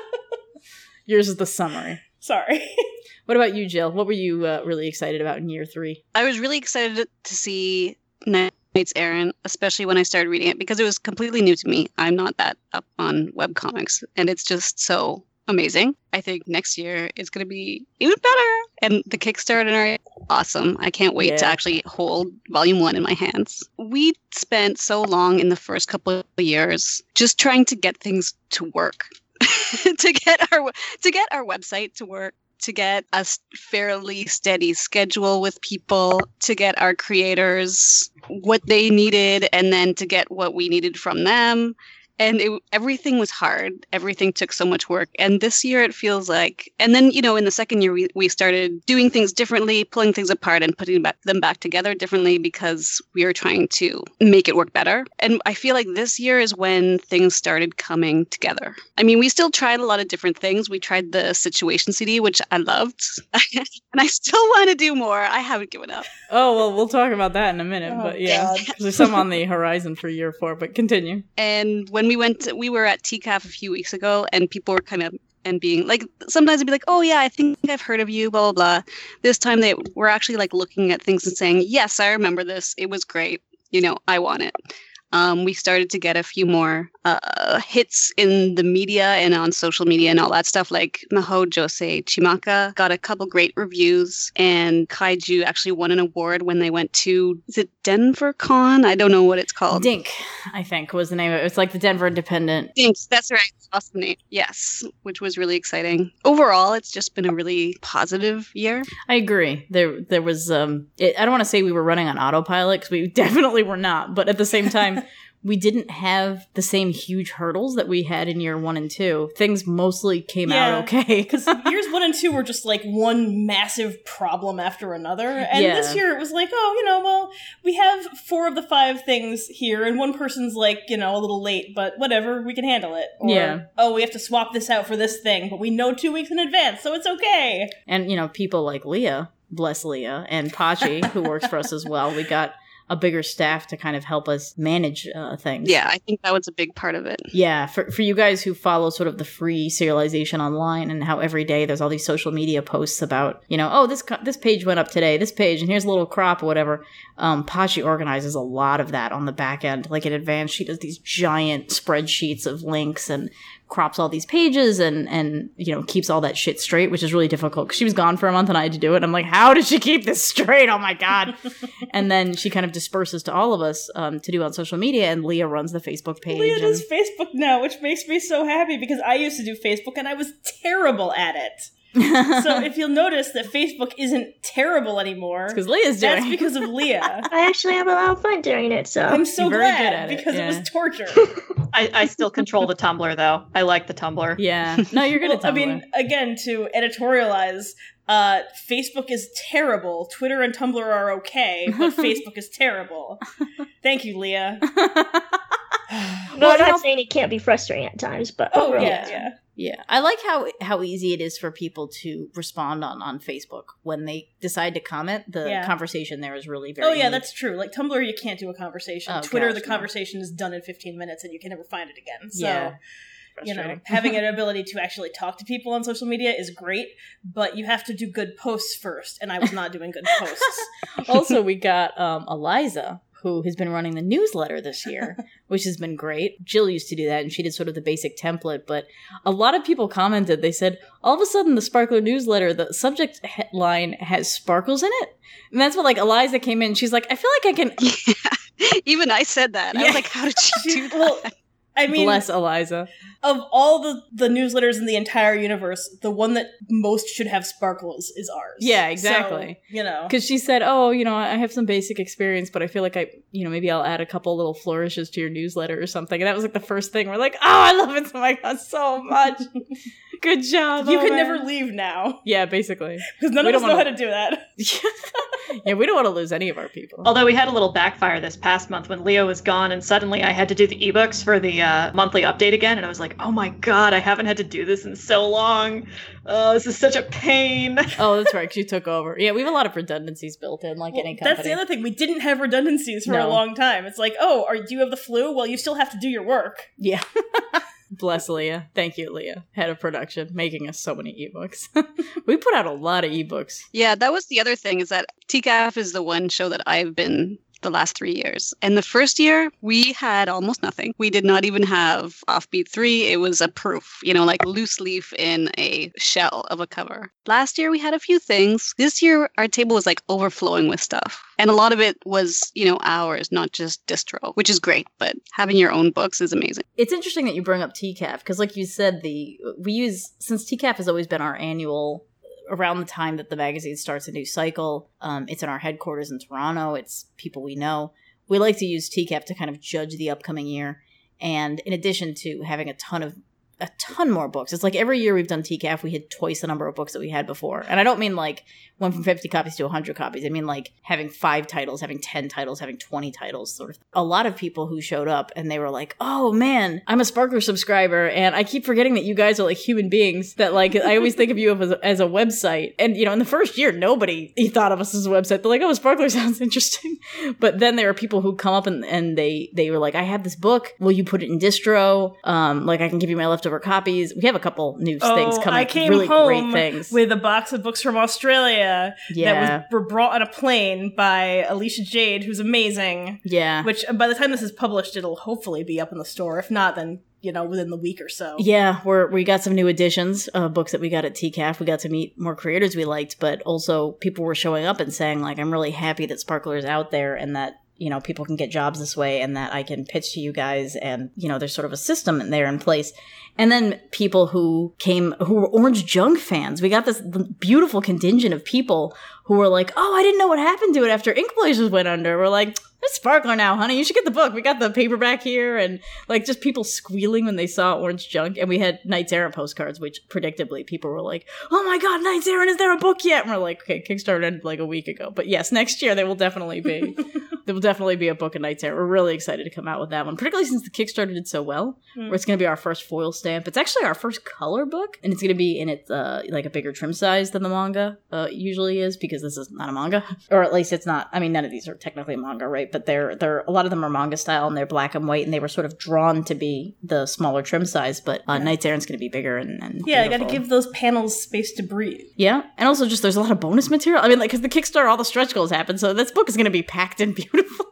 yours is the summary. Sorry. What about you, Jill? What were you uh, really excited about in year three? I was really excited to see Knights Errant, especially when I started reading it because it was completely new to me. I'm not that up on webcomics, and it's just so amazing. I think next year is going to be even better. And the Kickstarter are awesome. I can't wait to actually hold volume one in my hands. We spent so long in the first couple of years just trying to get things to work, to get our to get our website to work. To get a fairly steady schedule with people, to get our creators what they needed, and then to get what we needed from them and it, everything was hard everything took so much work and this year it feels like and then you know in the second year we, we started doing things differently pulling things apart and putting back, them back together differently because we were trying to make it work better and i feel like this year is when things started coming together i mean we still tried a lot of different things we tried the situation cd which i loved and i still want to do more i haven't given up Oh well, we'll talk about that in a minute. Oh, but yeah, God. there's some on the horizon for year four. But continue. And when we went, we were at TCAF a few weeks ago, and people were kind of and being like, sometimes they'd be like, "Oh yeah, I think I've heard of you," blah blah blah. This time they were actually like looking at things and saying, "Yes, I remember this. It was great. You know, I want it." Um, we started to get a few more uh, hits in the media and on social media and all that stuff. Like Maho Shojo Chimaka got a couple great reviews, and Kaiju actually won an award when they went to is it Denver Con? I don't know what it's called. Dink, I think was the name of it. It's like the Denver Independent. Dink, That's right. Awesome name. Yes, which was really exciting. Overall, it's just been a really positive year. I agree. There, there was. Um, it, I don't want to say we were running on autopilot because we definitely were not. But at the same time, we didn't have the same huge hurdles that we had in year one and two. Things mostly came Yeah. out okay. Because years one and two were just like one massive problem after another. And Yeah. this year it was like, oh, you know, well, we have four of the five things here, and one person's like, you know, a little late, but whatever, we can handle it. Or, Yeah. oh, we have to swap this out for this thing, but we know two weeks in advance, so it's okay. and you know people like leah bless leah and pachi who works for us as well we got a bigger staff to kind of help us manage uh, things Yeah, I think that was a big part of it. yeah for, for you guys who follow sort of the free serialization online and how every day there's all these social media posts about you know oh this co- this page went up today this page and here's a little crop or whatever um, pachi organizes a lot of that on the back end like in advance she does these giant spreadsheets of links and crops all these pages and and you know keeps all that shit straight which is really difficult because she was gone for a month and i had to do it. I'm like how did she keep this straight? Oh my god. And then she kind of disperses to all of us um, to do on social media and leah runs the facebook page Leah and- does Facebook now, which makes me so happy because I used to do Facebook and I was terrible at it. So if you'll notice that Facebook isn't terrible anymore, because leah's doing that's because of Leah. I actually have a lot of fun doing it, so I'm so You're good glad at it, because it, was torture. I, I still control the Tumblr though. I like the Tumblr. yeah no you're good Well, I mean, again, to editorialize, uh, Facebook is terrible. Twitter and Tumblr are okay, but Facebook is terrible. Thank you, Leah. no, Well, I'm not saying it can't be frustrating at times, but Oh overall, yeah, yeah. Yeah, I like how how easy it is for people to respond on on Facebook when they decide to comment. The Yeah. conversation there is really very. Oh yeah, neat. that's true. Like Tumblr, you can't do a conversation. Oh, Twitter, gosh, the no. conversation is done in 15 minutes, and you can never find it again. So Yeah. you know, having an ability to actually talk to people on social media is great, but you have to do good posts first, and I was not doing good posts. also, we got um, Eliza, who has been running the newsletter this year, which has been great. Jill used to do that, and she did sort of the basic template. But a lot of people commented. They said all of a sudden the Sparkler newsletter, the subject headline has sparkles in it, and that's what like Eliza came in. She's like, I feel like I can. Yeah. Even I said that. I was like, how did she do that? well, I mean, Bless Eliza. of all the, the newsletters in the entire universe, the one that most should have sparkles is ours. Yeah, exactly. So, you know, Because she said, "Oh, you know, I have some basic experience, but I feel like I, you know, maybe I'll add a couple little flourishes to your newsletter or something." And that was like the first thing. We're like, "Oh, I love it! Oh my god, so much! Good job! you oh, can never leave now Yeah, basically. because none We of us don't know wanna- how to do that. yeah, we don't want to lose any of our people. Although we had a little backfire this past month when Leo was gone, and suddenly I had to do the ebooks for the uh, monthly update again, and I was like, "Oh my god, I haven't had to do this in so long. Oh, this is such a pain." oh, that's right. Because you took over. Yeah, we have a lot of redundancies built in, like Well, any company. that's the other thing. We didn't have redundancies for a long time. It's like, oh, are, do you have the flu? Well, you still have to do your work. Yeah. Bless Leah. Thank you, Leah, head of production, making us so many ebooks. we put out a lot of ebooks. Yeah, that was the other thing is that TCAF is the one show that I've been the last three years. And the first year, we had almost nothing. We did not even have Offbeat 3. It was a proof, you know, like loose leaf in a shell of a cover. Last year, we had a few things. This year, our table was like overflowing with stuff. And a lot of it was, you know, ours, not just distro, which is great. But having your own books is amazing. It's interesting that you bring up TCAF because, like you said, the we use since TCAF has always been our annual around the time that the magazine starts a new cycle. Um, it's in our headquarters in Toronto. It's people we know. We like to use TCAF to kind of judge the upcoming year, and in addition to having a ton of a ton more books. It's like every year we've done TCAF, we hit twice the number of books that we had before. And I don't mean like went from 50 copies to 100 copies. I mean like having five titles, having 10 titles, having 20 titles, sort of. A lot of people who showed up and they were like, oh man, I'm a Sparkler subscriber. And I keep forgetting that you guys are like human beings, that like I always think of you as as a website. And, you know, in the first year, nobody thought of us as a website. They're like, oh, Sparkler sounds interesting. But then there are people who come up and, and they, they were like, I have this book. Will you put it in distro? Um, like I can give you my leftover copies. We have a couple new things oh, coming. I came really home great things. with a box of books from Australia yeah. that was were brought on a plane by Alicia Jade, who's amazing. yeah. Which uh, by the time this is published, it'll hopefully be up in the store. If not, then you know within the week or so. Yeah, we're we got some new editions of books that we got at TCAF. We got to meet more creators we liked, but also people were showing up and saying like, "I'm really happy that Sparkler is out there and that you know people can get jobs this way and that I can pitch to you guys and you know there's sort of a system there in place." And then people who came who were Orange Junk fans. We got this beautiful contingent of people who were like, "Oh, I didn't know what happened to it after Ink Blazers went under." We're like, "It's Sparkler now, honey. You should get the book. We got the paperback here." And like just people squealing when they saw Orange Junk. And we had Knights Errant postcards, which predictably people were like, "Oh my God, Knights Errant! Is there a book yet?" And we're like, "Okay, Kickstarter ended like a week ago, but yes, next year there will definitely be." There will definitely be a book of Knights Errant. We're really excited to come out with that one, particularly since the Kickstarter did so well. Hmm. Where it's going to be our first foil stamp. It's actually our first color book, and it's going to be in its uh, like a bigger trim size than the manga uh, usually is because this is not a manga, or at least it's not. I mean, none of these are technically manga, right? But they're they're a lot of them are manga style and they're black and white, and they were sort of drawn to be the smaller trim size. But uh, Knights Errant's going to be bigger and, and Yeah, I got to give those panels space to breathe. Yeah, and also just there's a lot of bonus material. I mean, like because the Kickstarter, all the stretch goals happen, so this book is going to be packed and beautiful.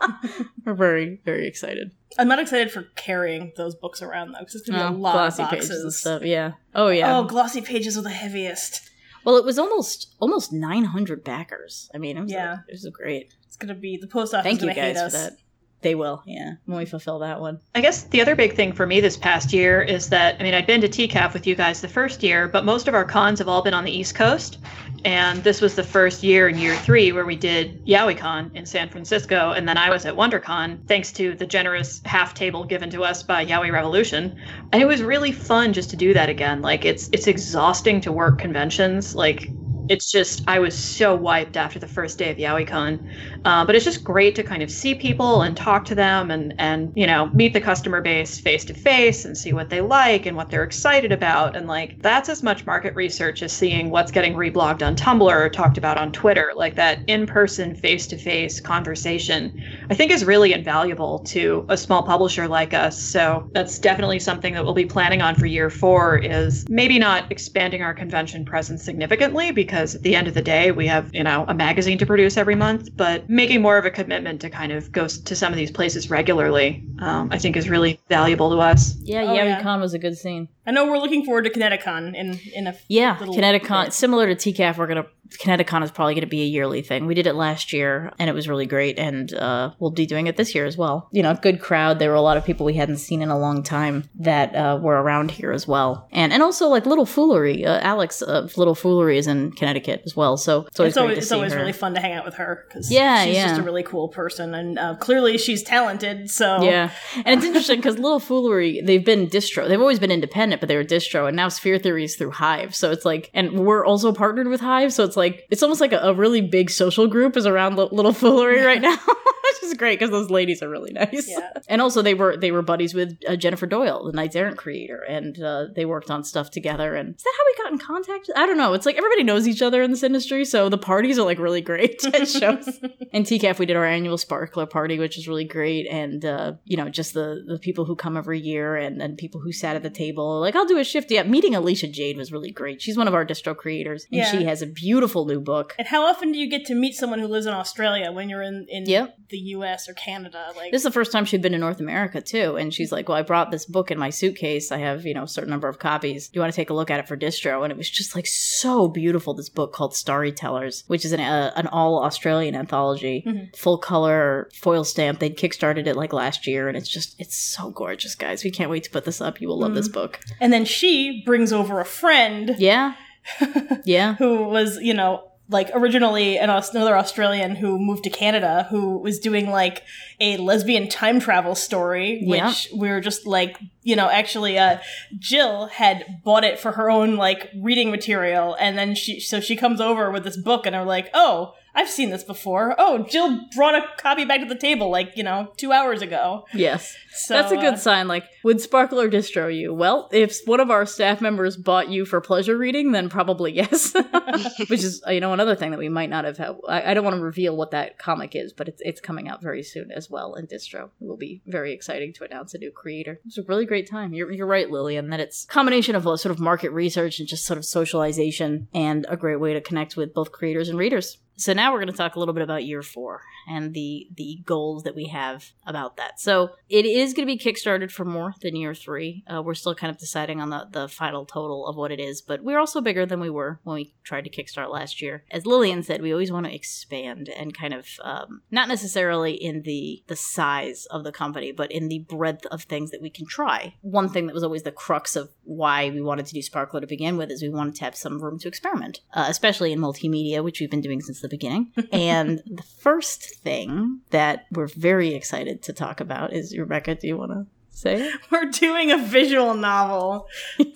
We're very very excited. I'm not excited for carrying those books around though, because it's gonna be Oh, a lot glossy of pages and stuff. Yeah. Oh yeah. Oh, glossy pages are the heaviest. Well, it was almost almost 900 backers. I mean, it was Yeah. it was great. It's gonna be the post office. Thank you gonna guys hate for us. that. They will, yeah, when we fulfill that one. I guess the other big thing for me this past year is that I mean I'd been to TCAF with you guys the first year, but most of our cons have all been on the East Coast, and this was the first year in year three where we did Yaoi-Con in San Francisco, and then I was at WonderCon thanks to the generous half table given to us by Yaoi Revolution, and it was really fun just to do that again. Like it's it's exhausting to work conventions, like it's just I was so wiped after the first day of Yaoi-Con. Uh, but it's just great to kind of see people and talk to them and and you know meet the customer base face to face and see what they like and what they're excited about and like that's as much market research as seeing what's getting reblogged on Tumblr or talked about on Twitter. Like that in person, face to face conversation, I think is really invaluable to a small publisher like us. So that's definitely something that we'll be planning on for year four. Is maybe not expanding our convention presence significantly because at the end of the day we have you know a magazine to produce every month, but making more of a commitment to kind of go to some of these places regularly, um, I think is really valuable to us. Yeah, Oh, Yami yeah. Con was a good scene. I know we're looking forward to ConnectiCon in in a Yeah, little ConnectiCon, bit. similar to TCAF, we're gonna ConnectiCon is probably gonna be a yearly thing. We did it last year, and it was really great, and uh, we'll be doing it this year as well. You know, good crowd. There were a lot of people we hadn't seen in a long time that uh, were around here as well, and and also like Little Foolery. Uh, Alex of Little Foolery is in Connecticut as well, so it's always It's always, to it's always really fun to hang out with her because Yeah, she's yeah. just a really cool person and uh, clearly she's talented. So Yeah, and it's interesting because Little Foolery, they've been distro. They've always been independent, but they were distro, and now Sfeer Theory is through Hive. So it's like, and we're also partnered with Hive. So it's like, it's almost like a, a really big social group is around Li- Little Foolery right now, which is great because those ladies are really nice. Yeah. And also, they were they were buddies with uh, Jennifer Doyle, the Knights Errant creator, and uh, they worked on stuff together. And is that how we got in contact? I don't know. It's like everybody knows each other in this industry, so the parties are like really great at shows. In TCAF, we did our annual Sparkler party, which is really great, and uh, you know, just the the people who come every year and and people who sat at the table. Like, I'll do a shift. Yeah, meeting Alicia Jade was really great. She's one of our distro creators, and Yeah. she has a beautiful new book. And how often do you get to meet someone who lives in Australia when you're in in Yep. the U.S. or Canada? Like This is the first time she'd been to North America too, and she's like, "Well, I brought this book in my suitcase. I have, you know, a certain number of copies. Do you want to take a look at it for distro?" And it was just like so beautiful. This book called Storytellers, which is an uh, an all Australian anthology, Mhm. full color foil stamp. They'd kickstarted it like last year, and it's just it's so gorgeous, guys. We can't wait to put this up. You will love this book. and then she brings over a friend Yeah, yeah. who was you know like originally an another Australian who moved to Canada who was doing like a lesbian time travel story, which Yeah. we were just like you know actually uh, Jill had bought it for her own like reading material, and then she so she comes over with this book, and I'm like, oh. I've seen this before. Oh, Jill brought a copy back to the table like, you know, two hours ago. Yes. So That's a good uh, sign. Like, would Sparkler distro you? Well, if one of our staff members bought you for pleasure reading, then probably yes. Which is, you know, another thing that we might not have had. I, I don't want to reveal what that comic is, but it's, it's coming out very soon as well in distro. It will be very exciting to announce a new creator. It's a really great time. You're, you're right, Lillian, that it's a combination of a sort of market research and just sort of socialization and a great way to connect with both creators and readers. So now we're going to talk a little bit about year four and the the goals that we have about that. So it is going to be kickstarted for more than year three. Uh, we're still kind of deciding on the the final total of what it is, but we're also bigger than we were when we tried to kickstart last year. As Lillian said, we always want to expand and kind of um, not necessarily in the the size of the company, but in the breadth of things that we can try. One thing that was always the crux of why we wanted to do Sparkler to begin with is we wanted to have some room to experiment, uh, especially in multimedia, which we've been doing since the beginning. and the first thing that we're very excited to talk about is Rebecca. Do you want to say? We're doing a visual novel.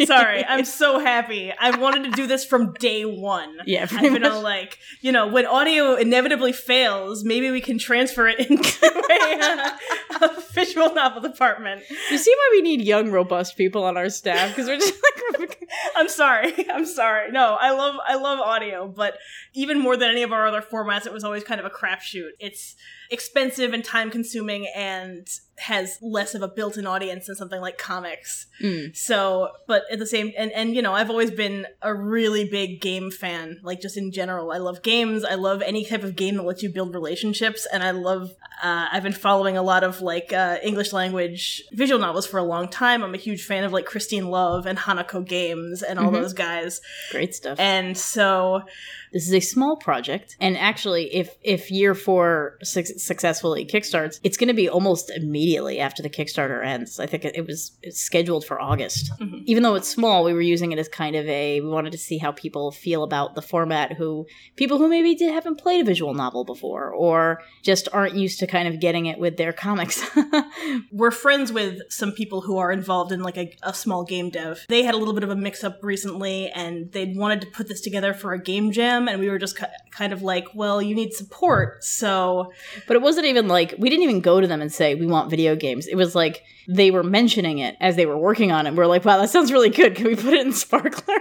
Sorry, I'm so happy. I wanted to do this from day one. Yeah, I've been much. all like, you know, when audio inevitably fails, maybe we can transfer it into a, a visual novel department. You see why we need young, robust people on our staff because we're just like I'm sorry. I'm sorry. No, I love I love audio, but even more than any of our other formats, it was always kind of a crapshoot. It's expensive and time consuming and has less of a built-in audience than something like comics. Mm. So, but at the same and and you know, I've always been a really big game fan, like just in general. I love games. I love any type of game that lets you build relationships and I love uh, I've been following a lot of like uh, English language visual novels for a long time. I'm a huge fan of like Christine Love and Hanako Games and all Mhm. those guys. great stuff. And so, This is a small project, and actually, if if year four suc successfully kickstarts, it's going to be almost immediately after the Kickstarter ends. I think it, it was scheduled for August. Mhm. Even though it's small, we were using it as kind of a we wanted to see how people feel about the format. Who people who maybe did, haven't played a visual novel before, or just aren't used to kind of getting it with their comics. we're friends with some people who are involved in like a, a small game dev. They had a little bit of a mix up recently, and they'd wanted to put this together for a game jam, and we were just kind of like, well, you need support, so But it wasn't even like we didn't even go to them and say we want video games. It was like they were mentioning it as they were working on it. We're like, wow, that sounds really good. Can we put it in Sparkler?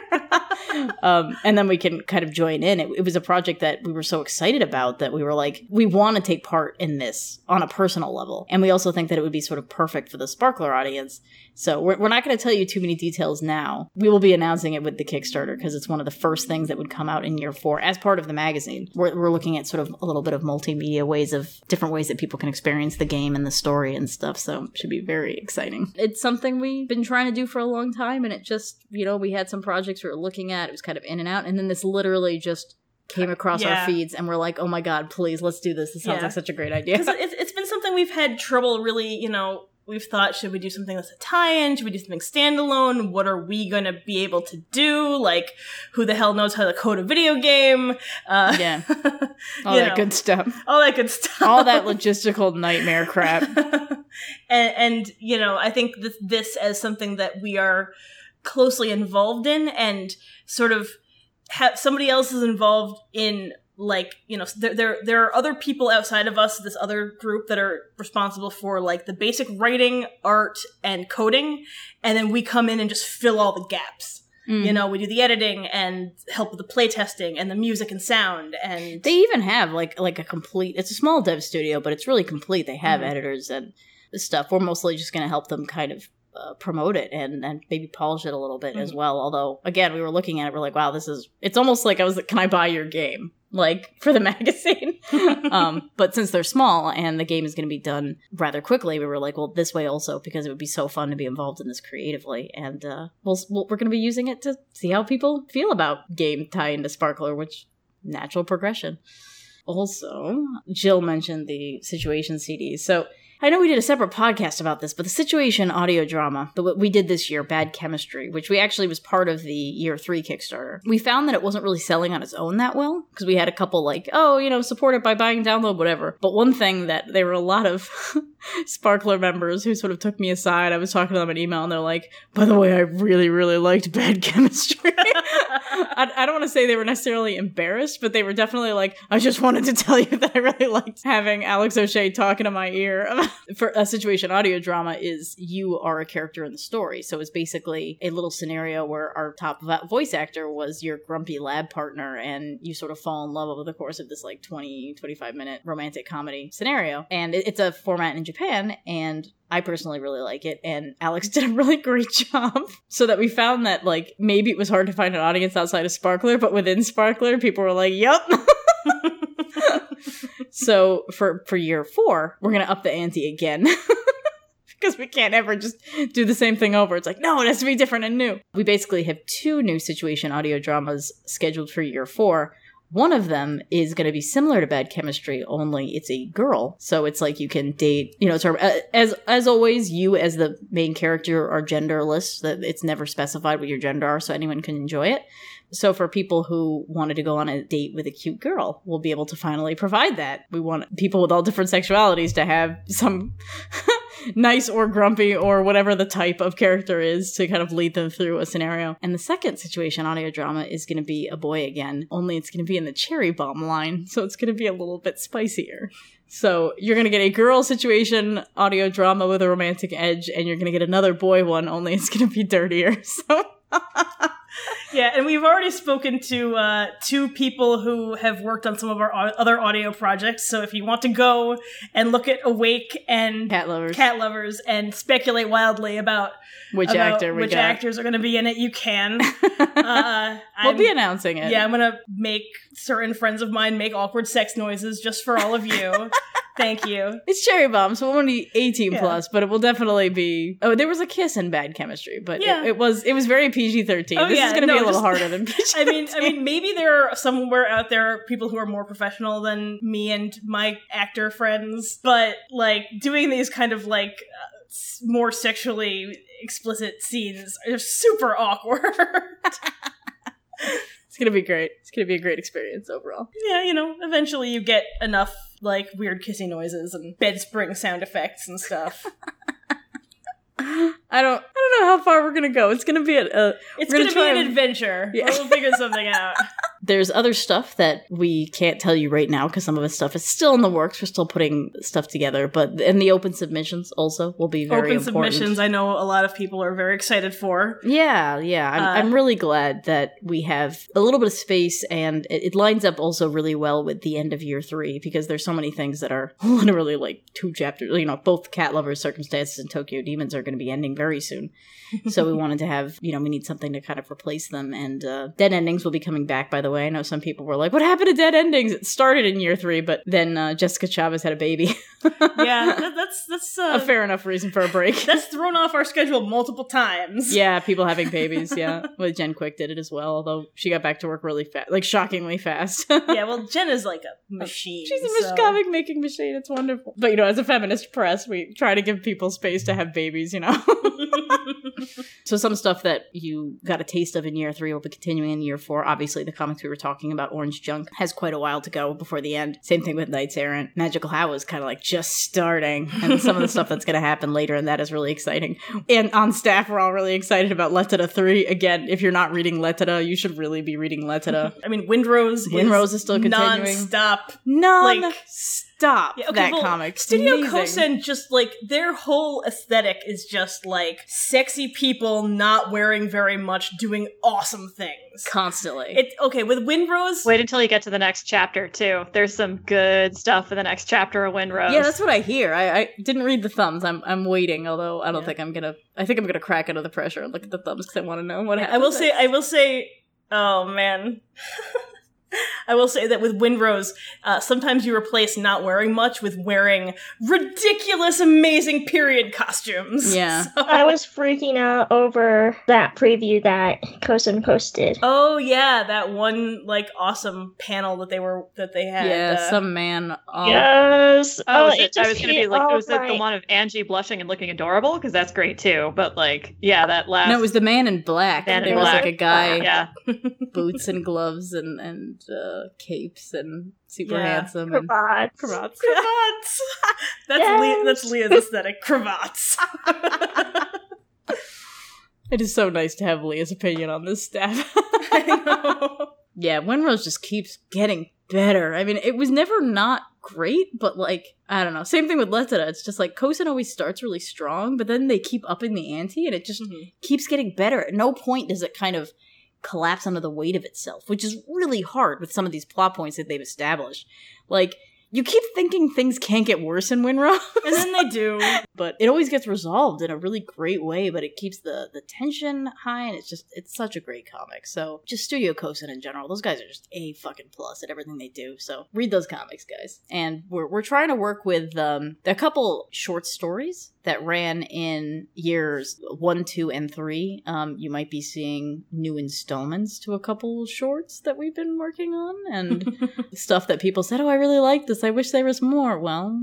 um, and then we can kind of join in. It, it was a project that we were so excited about that we were like, we want to take part in this on a personal level, and we also think that it would be sort of perfect for the Sparkler audience. So we're, we're not going to tell you too many details now. We will be announcing it with the Kickstarter because it's one of the first things that would come out in year four as part of the magazine. We're, we're looking at sort of a little bit of multimedia ways of different ways that people can experience the game and the story and stuff. So it should be very exciting. It's something we've been trying to do for a long time, and it just, you know, we had some projects we were looking at. It was kind of in and out, and then this literally just came across Yeah. our feeds, and we're like, oh my god, please, let's do this. This sounds Yeah. like such a great idea. it's, it's been something we've had trouble really you know we've thought should we do something that's a tie-in should we do something standalone what are we going to be able to do like who the hell knows how to code a video game uh Yeah. All that know, good stuff. all that good stuff All that logistical nightmare crap. and, and you know i think this, this as something that we are closely involved in and sort of have somebody else is involved in like you know there, there there are other people outside of us this other group that are responsible for like the basic writing art and coding and then we come in and just fill all the gaps Mm. you know we do the editing and help with the playtesting and the music and sound and They even have like like a complete. It's a small dev studio, but it's really complete. They have Mhm. editors and stuff. We're mostly just going to help them kind of uh, promote it and and maybe polish it a little bit as Mhm. well. Although again, we were looking at it, we're like, wow, this is. It's almost like I was like, can I buy your game? Like for the magazine. um, but since they're small and the game is going to be done rather quickly, we were like, well, this way also because it would be so fun to be involved in this creatively, and uh, we'll, we'll we're going to be using it to see how people feel about game tie into Sparkler, which natural progression. Also, Jill mentioned the situation CDs. So I know we did a separate podcast about this, but the situation audio drama that we did this year, Bad Chemistry, which we actually was part of the year three Kickstarter, we found that it wasn't really selling on its own that well because we had a couple like, oh, you know, support it by buying, download, whatever. But one thing that there were a lot of Sparkler members who sort of took me aside. I was talking to them in email, and they're like, by the way, I really, really liked Bad Chemistry. I, I don't want to say they were necessarily embarrassed, but they were definitely like, I just wanted to tell you that I really liked having Alex O'Shea talking to my ear. For a situation audio drama is you are a character in the story. So it's basically a little scenario where our top voice actor was your grumpy lab partner and you sort of fall in love over the course of this like 20, 25 minute romantic comedy scenario. And it- it's a format in Japan and I personally really like it, and Alex did a really great job. So that we found that like maybe it was hard to find an audience outside of Sparkler, but within Sparkler, people were like, "Yep." so for for year four, we're gonna up the ante again. Because we can't ever just do the same thing over. It's like, no, it has to be different and new. We basically have two new situation audio dramas scheduled for year four. One of them is going to be similar to Bad Chemistry, only it's a girl. So it's like you can date, you know, sort of, uh, as as always, you as the main character are genderless. That it's never specified what your gender are, so anyone can enjoy it. So for people who wanted to go on a date with a cute girl, we'll be able to finally provide that. We want people with all different sexualities to have some nice or grumpy or whatever the type of character is to kind of lead them through a scenario. And the second situation audio drama is going to be a boy again, only it's going to be in the cherry bomb line, so it's going to be a little bit spicier. So you're going to get a girl situation audio drama with a romantic edge, and you're going to get another boy one, only it's going to be dirtier. So. Yeah, and we've already spoken to uh, two people who have worked on some of our au- other audio projects. So if you want to go and look at Awake and Cat lovers. Cat Lovers and speculate wildly about which about actor which got. actors are going to be in it, you can. Uh, we'll be announcing it. yeah, I'm going to make certain friends of mine make awkward sex noises just for all of you. Thank you. It's cherry bomb, so it won't be 18 Yeah. plus, but it will definitely be. Oh, there was a kiss in Bad Chemistry, but Yeah. it, it was it was very PG 13. Oh, this yeah, is going to no, be a little just- harder than PG. I mean, I mean, maybe there are somewhere out there people who are more professional than me and my actor friends, but like doing these kind of like uh, more sexually explicit scenes are super awkward. it's to be great. It's to be a great experience overall. yeah, you know, eventually you get enough like weird kissing noises and bed spring sound effects and stuff. I don't. I don't know how far we're gonna go. It's gonna be a. a It's gonna, gonna be an and- adventure. Yeah. We'll figure something out. there's other stuff that we can't tell you right now because some of the stuff is still in the works. We're still putting stuff together, but and the open submissions also will be very important. Open important. submissions, I know a lot of people are very excited for. Yeah, yeah. I'm, Uh, I'm really glad that we have a little bit of space and it, it lines up also really well with the end of year three because there's so many things that are literally like two chapters. You know, both Cat Lovers, Circumstances, and Tokyo Demons are going to be ending very soon. so we wanted to have, you know, we need something to kind of replace them. And uh, Dead Endings will be coming back, by the way. I know some people were like, what happened to Dead Endings? It started in year three, but then uh, Jessica Chavez had a baby. Yeah, that, that's that's uh, a fair enough reason for a break. That's thrown off our schedule multiple times. Yeah, people having babies. Yeah, well, Jen Quick did it as well. Although she got back to work really fast, like shockingly fast. yeah. Well, Jen is like a machine. She's a so- comic making machine. It's wonderful. But you know, as a feminist press, we try to give people space to have babies. You know. So some stuff that you got a taste of in year three will be continuing in year four. Obviously, the comics we were talking about, Orange Junk, has quite a while to go before the end. Same thing with Knights Errant. Magical How is kind of like just starting, and some of the stuff that's going to happen later, and that is really exciting. And on staff, we're all really excited about Lettera three. Again, if you're not reading Lettera, you should really be reading Lettera. I mean, Windrose. Windrose is still continuing. Non-stop. Non Like- stop Yeah, okay, that well, comic. Studio Amazing. Kosen just like their whole aesthetic is just like sexy people not wearing very much doing awesome things. constantly. It okay with Windrose. Wait until you get to the next chapter too. There's some good stuff in the next chapter of Windrose. yeah, that's what I hear. I, I didn't read the thumbs. I'm I'm waiting. Although I don't Yeah. think I'm gonna. I think I'm gonna crack under the pressure and look at the thumbs because I want to know what happens. I will say, I will say, oh man. I will say that with Windrose, uh, sometimes you replace not wearing much with wearing ridiculous, amazing period costumes. Yeah. So- I was freaking out over that preview that Kosen posted. oh yeah, that one like awesome panel that they were that they had. yeah, uh, some man. Oh, Yes. Oh, was it it, I was gonna be like, all was it the one of Angie blushing and looking adorable? Because that's great too. But like, yeah, that last. No, it was the man in black. Man in there was like a guy, yeah, boots and gloves and and uh, capes and super Yeah. handsome and Cravats. cravats. cravats. that's Yes. Leah, that's Leah's aesthetic. Cravats. It is so nice to have Leah's opinion on this staff. Yeah, Windrose just keeps getting better. I mean, it was never not great, but like, I don't know. Same thing with Lettera. It's just like Kosen always starts really strong, but then they keep upping the ante and it just Mhm. keeps getting better. At no point does it kind of collapse under the weight of itself, which is really hard with some of these plot points that they've established. Like, you keep thinking things can't get worse in Windrose. And then they do. but it always gets resolved in a really great way but it keeps the the tension high and it's just it's such a great comic so just studio kosen in general those guys are just a fucking plus at everything they do so read those comics guys and we're, we're trying to work with um a couple short stories that ran in years one two and three um you might be seeing new installments to a couple shorts that we've been working on and stuff that people said oh i really like this i wish there was more well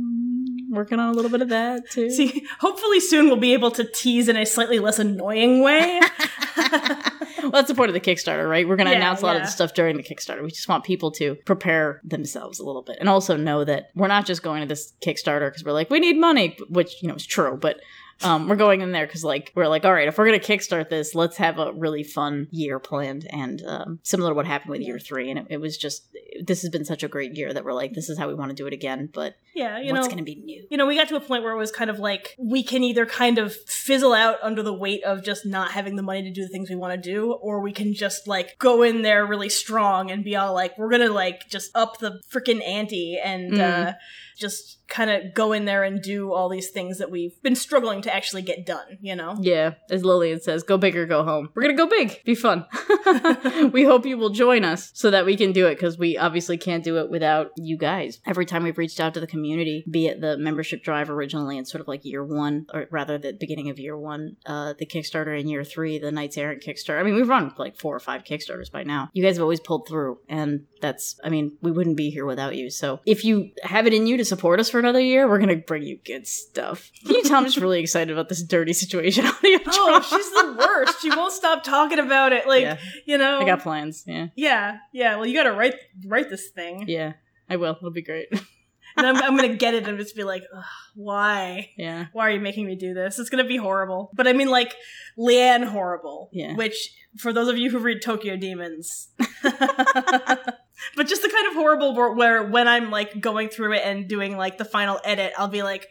working on a little bit of that too See, hopefully soon we'll be able to tease in a slightly less annoying way. well, that's the point of the Kickstarter, right? We're going to Yeah, announce a lot of the stuff during the Kickstarter. We just want people to prepare themselves a little bit and also know that we're not just going to this Kickstarter because we're like, we need money, which, you know, is true, but um, we're going in there because, like, we're like, all right, if we're going to Kickstart this, let's have a really fun year planned and um, similar to what happened with year three. And it, it was just, this has been such a great year that we're like, this is how we want to do it again, but yeah, you what's know. going to be new? you know, we got to a point where it was kind of like we can either kind of fizzle out under the weight of just not having the money to do the things we want to do, or we can just like go in there really strong and be all like, we're gonna like just up the freaking ante and Mm. uh, just kind of go in there and do all these things that we've been struggling to actually get done, you know? Yeah, as Lillian says, go big or go home. We're gonna go big. Be fun. we hope you will join us so that we can do it because we obviously can't do it without you guys. Every time we've reached out to the community, be it the membership drive originally in sort of like year one, or rather the beginning of year one, uh, the Kickstarter in year three, the Knights Errant Kickstarter. I mean, we've run like four or five Kickstarters by now. You guys have always pulled through, and that's, I mean, we wouldn't be here without you. So if you have it in you to support us for another year, we're gonna bring you good stuff. Can you tell I'm just really excited about this dirty situation Oh, she's the worst. She won't stop talking about it. Like, yeah, you know. I got plans. Yeah, yeah, yeah. Well, you gotta write write this thing. yeah, I will. It'll be great. and I'm, I'm gonna get it and just be like, Ugh, why? Yeah. Why are you making me do this? It's gonna be horrible. But I mean, like Leanne horrible. Yeah. Which, for those of you who read Tokyo Demons, but just the kind of horrible where, where when I'm like going through it and doing like the final edit, I'll be like.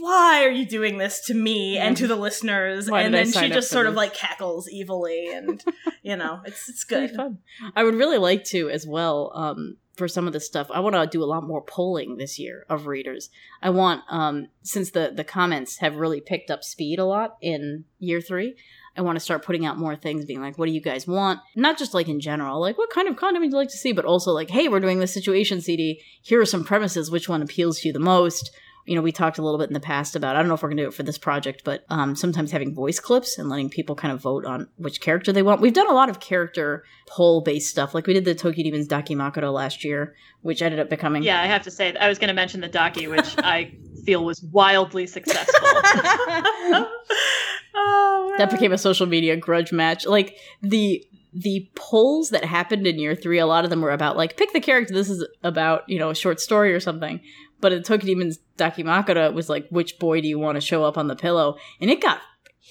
Why are you doing this to me and to the listeners? Why and then she just sort of like cackles evilly, and you know, it's it's good. fun. I would really like to as well. Um, for some of this stuff, I want to do a lot more polling this year of readers. I want, um, since the the comments have really picked up speed a lot in year three. I want to start putting out more things, being like, "What do you guys want?" Not just like in general, like what kind of content would you like to see, but also like, "Hey, we're doing this situation CD. Here are some premises. Which one appeals to you the most?" You know, we talked a little bit in the past about. I don't know if we're gonna do it for this project, but um, sometimes having voice clips and letting people kind of vote on which character they want. We've done a lot of character poll based stuff, like we did the Tokyo Demons Dakimakura last year, which ended up becoming Yeah, I have to say, I was going to mention the Daki, which I feel was wildly successful. oh, that became a social media grudge match. Like the the polls that happened in year three, a lot of them were about like pick the character. This is about you know a short story or something. But in Tokyo Demons Dakimakura, it was like which boy do you want to show up on the pillow, and it got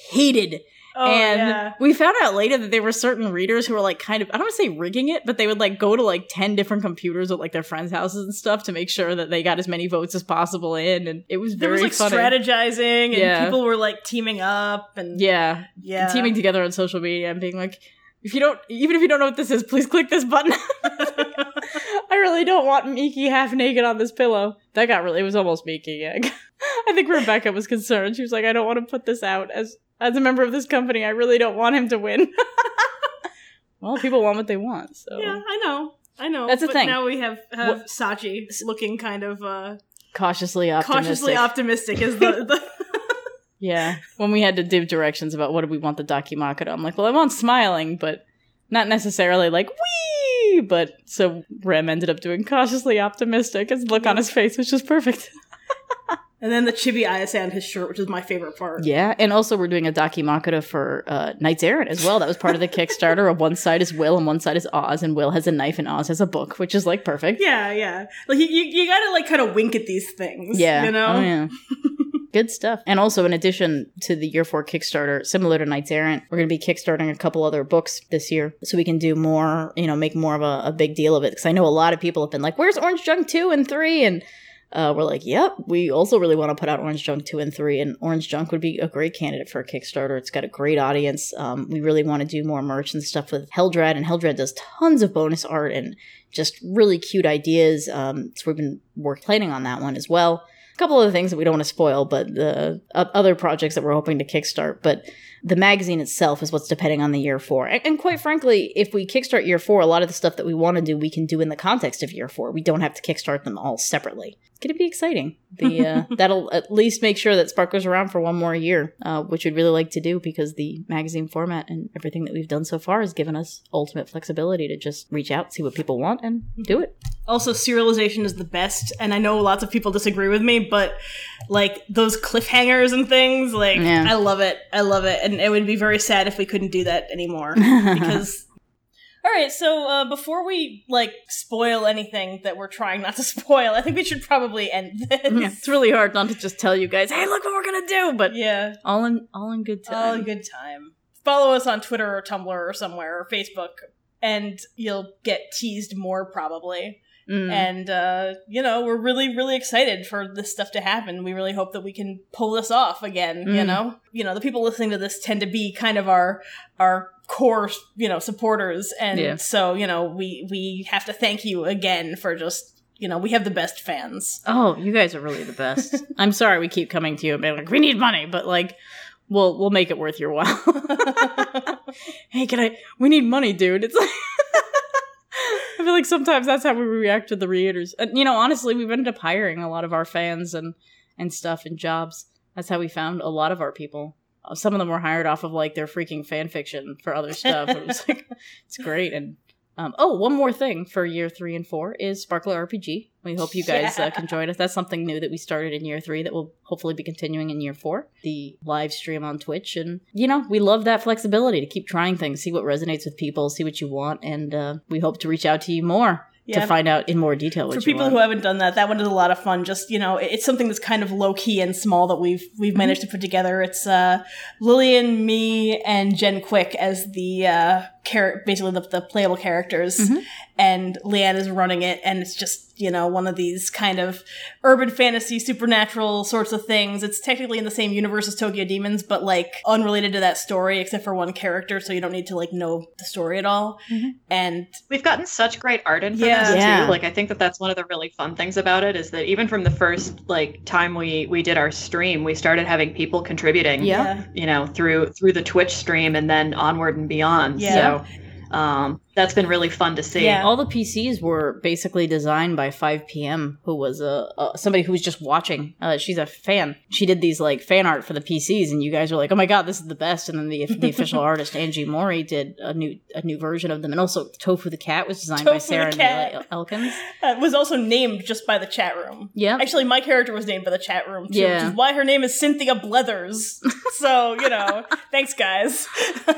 hated. Oh, and yeah. we found out later that there were certain readers who were like kind of I don't want to say rigging it, but they would like go to like ten different computers at like their friends' houses and stuff to make sure that they got as many votes as possible in, and it was there very was like funny. strategizing, and Yeah. people were like teaming up, and yeah, yeah, teaming together on social media and being like, if you don't, even if you don't know what this is, please click this button. I really don't want Miki half naked on this pillow. That got really, it was almost Miki. Yeah. I think Rebecca was concerned. She was like, I don't want to put this out as, as a member of this company. I really don't want him to win. well, people want what they want, so. yeah, I know, I know. That's the but thing. Now we have, have What- Sachi looking kind of uh, Cautiously optimistic. cautiously optimistic as the, the Yeah. When we had to give directions about what do we want the Dakimakura, I'm like, well, I want smiling, but not necessarily like, wee! But so Rem ended up doing cautiously optimistic. His look on his face was just perfect. and then the chibi ayase on his shirt, which is my favorite part. Yeah. And also, we're doing a Dakimakura for uh, Knights Errant as well. That was part of the Kickstarter. of one side is Will and one side is Oz, and Will has a knife and Oz has a book, which is like perfect. Yeah, yeah. Like you, you, you gotta like kind of wink at these things. Yeah. you know. Oh, yeah. Good stuff. And also, in addition to the Year 4 Kickstarter, similar to Knights Errant, we're going to be kickstarting a couple other books this year so we can do more, you know, make more of a, a big deal of it. Because I know a lot of people have been like, where's Orange Junk 2 and 3? And uh, we're like, yep, we also really want to put out Orange Junk 2 and 3. And Orange Junk would be a great candidate for a Kickstarter. It's got a great audience. Um, we really want to do more merch and stuff with Heldred. And Heldred does tons of bonus art and just really cute ideas. Um, so we've been work planning on that one as well a couple other things that we don't want to spoil, but the uh, other projects that we're hoping to kickstart. But the magazine itself is what's depending on the year four. And, and quite frankly, if we kickstart year four, a lot of the stuff that we want to do, we can do in the context of year four. We don't have to kickstart them all separately. It's going to be exciting. The uh, that'll at least make sure that Sparkler's around for one more year, uh, which we'd really like to do because the magazine format and everything that we've done so far has given us ultimate flexibility to just reach out, see what people want, and do it. Also, serialization is the best, and I know lots of people disagree with me, but like those cliffhangers and things, like Yeah. I love it. I love it, and it would be very sad if we couldn't do that anymore because. All right, so uh, before we like spoil anything that we're trying not to spoil, I think we should probably end this. Yeah, it's really hard not to just tell you guys, "Hey, look what we're gonna do," but yeah, all in all in good time. all in good time. Follow us on Twitter or Tumblr or somewhere or Facebook, and you'll get teased more probably. Mm. and uh, you know we're really really excited for this stuff to happen we really hope that we can pull this off again you Mm. know you know the people listening to this tend to be kind of our our core you know supporters and Yeah. so you know we we have to thank you again for just you know we have the best fans oh, you guys are really the best. I'm sorry we keep coming to you and being like, "We need money," but like, we'll we'll make it worth your while. hey, can I? We need money, dude. It's like. I feel like sometimes that's how we react to the readers. And you know, honestly, we've ended up hiring a lot of our fans and and stuff and jobs. That's how we found a lot of our people. Some of them were hired off of like their freaking fan fiction for other stuff. it was like it's great. And um, oh, one more thing for year three and four is Sparkler RPG. We hope you guys Yeah. uh, can join us. That's something new that we started in year three that will hopefully be continuing in year four. The live stream on Twitch, and you know, we love that flexibility to keep trying things, see what resonates with people, see what you want, and uh, we hope to reach out to you more. Yeah. to find out in more detail what For people want. who haven't done that, that one is a lot of fun. Just you know, it's something that's kind of low key and small that we've we've managed to put together. It's uh, Lillian, me, and Jen Quick as the uh, char- basically the, the playable characters, Mhm. and Leanne is running it, and it's just you know one of these kind of urban fantasy supernatural sorts of things. It's technically in the same universe as Tokyo Demons, but like unrelated to that story except for one character, so you don't need to like know the story at all. Mhm. And We've gotten such great art in from Yeah. this Yeah. too. Like I think that that's one of the really fun things about it is that even from the first like time we we did our stream, we started having people contributing. Yeah. You know, through through the Twitch stream and then onward and beyond. Yeah. So um that's been really fun to see. Yeah. All the PCs were basically designed by 5 p.m., who was a, a somebody who was just watching. Uh, she's a fan. She did these like fan art for the PCs, and you guys were like, "Oh my god, this is the best!" And then the the official artist Angie Mori did a new a new version of them, and also Tofu the cat was designed by Tofu the Sarah cat. Neil Elkins. uh, was also named just by the chat room. Yeah, Actually, my character was named by the chat room too, Yeah. which is why her name is Cynthia Blethers. so you know, thanks guys.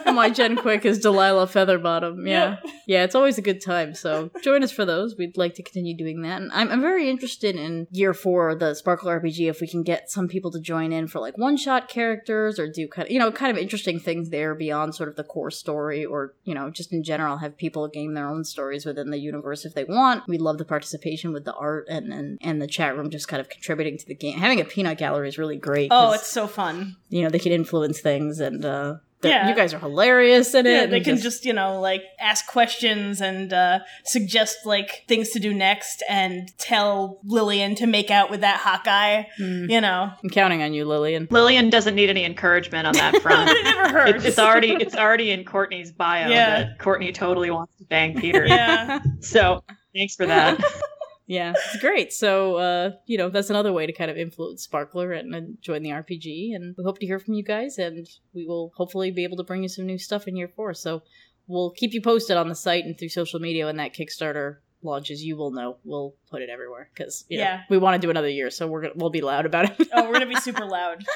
my Jen Quick is Delilah Featherbottom. Yeah. Yeah, it's always a good time. So join us for those. We'd like to continue doing that. And I'm, I'm very interested in year four the Sparkle RPG if we can get some people to join in for like one shot characters or do kind of, you know, kind of interesting things there beyond sort of the core story or, you know, just in general have people game their own stories within the universe if they want. We'd love the participation with the art and, and, and the chat room just kind of contributing to the game. Having a peanut gallery is really great. Oh, it's so fun. you know, they can influence things and, uh, Yeah. you guys are hilarious in it. Yeah, they can just, you know, like ask questions and uh, suggest like things to do next, and tell Lillian to make out with that hot guy. Mm. You know, I'm counting on you, Lillian. Lillian doesn't need any encouragement on that front. it never It- hurts. it's already it's already in Courtney's bio Yeah. that Courtney totally wants to bang Peter. yeah. So thanks for that. yeah, it's great. So, uh, you know, that's another way to kind of influence Sparkler and, and join the RPG. And we hope to hear from you guys, and we will hopefully be able to bring you some new stuff in year four. So we'll keep you posted on the site and through social media when that Kickstarter launches. You will know. We'll put it everywhere because you know, Yeah. we want to do another year, so we're gonna we'll be loud about it. Oh, we're gonna be super loud.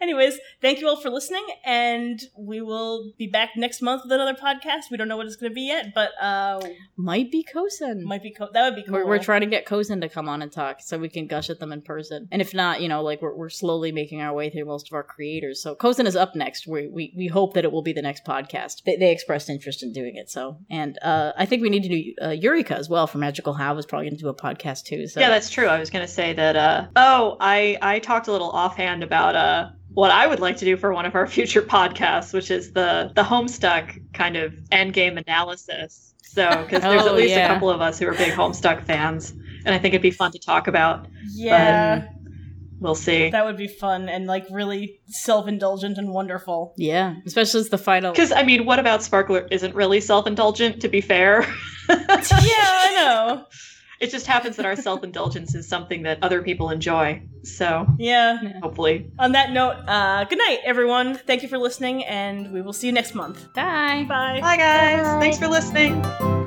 Anyways, thank you all for listening, and we will be back next month with another podcast. We don't know what it's going to be yet, but uh, Might be Kosen. might be co- that would be cool. We're, we're trying to get Kosen to come on and talk so we can gush at them in person. And if not, you know, like we're, we're slowly making our way through most of our creators. So Kosen is up next. We, we, we hope that it will be the next podcast. They, they expressed interest in doing it. So, and uh, I think we need to do uh, Eureka as well for Magical How is probably going to do a podcast too. So Yeah, that's true. I was going to say that. Uh, oh, I I talked a little offhand about uh, what I would like to do for one of our future podcasts, which is the the Homestuck kind of end game analysis. So, because there's Oh, at least yeah. a couple of us who are big Homestuck fans, and I think it'd be fun to talk about. yeah, We'll see. that would be fun and like really self-indulgent and wonderful. yeah, especially as the final. Because I mean, what about Sparkler isn't really self-indulgent? To be fair, yeah, I know. It just happens that our self-indulgence is something that other people enjoy. So Yeah. hopefully, On that note, uh, good night, everyone. Thank you for listening, and we will see you next month. Bye. Bye. bye guys. Bye. Thanks for listening.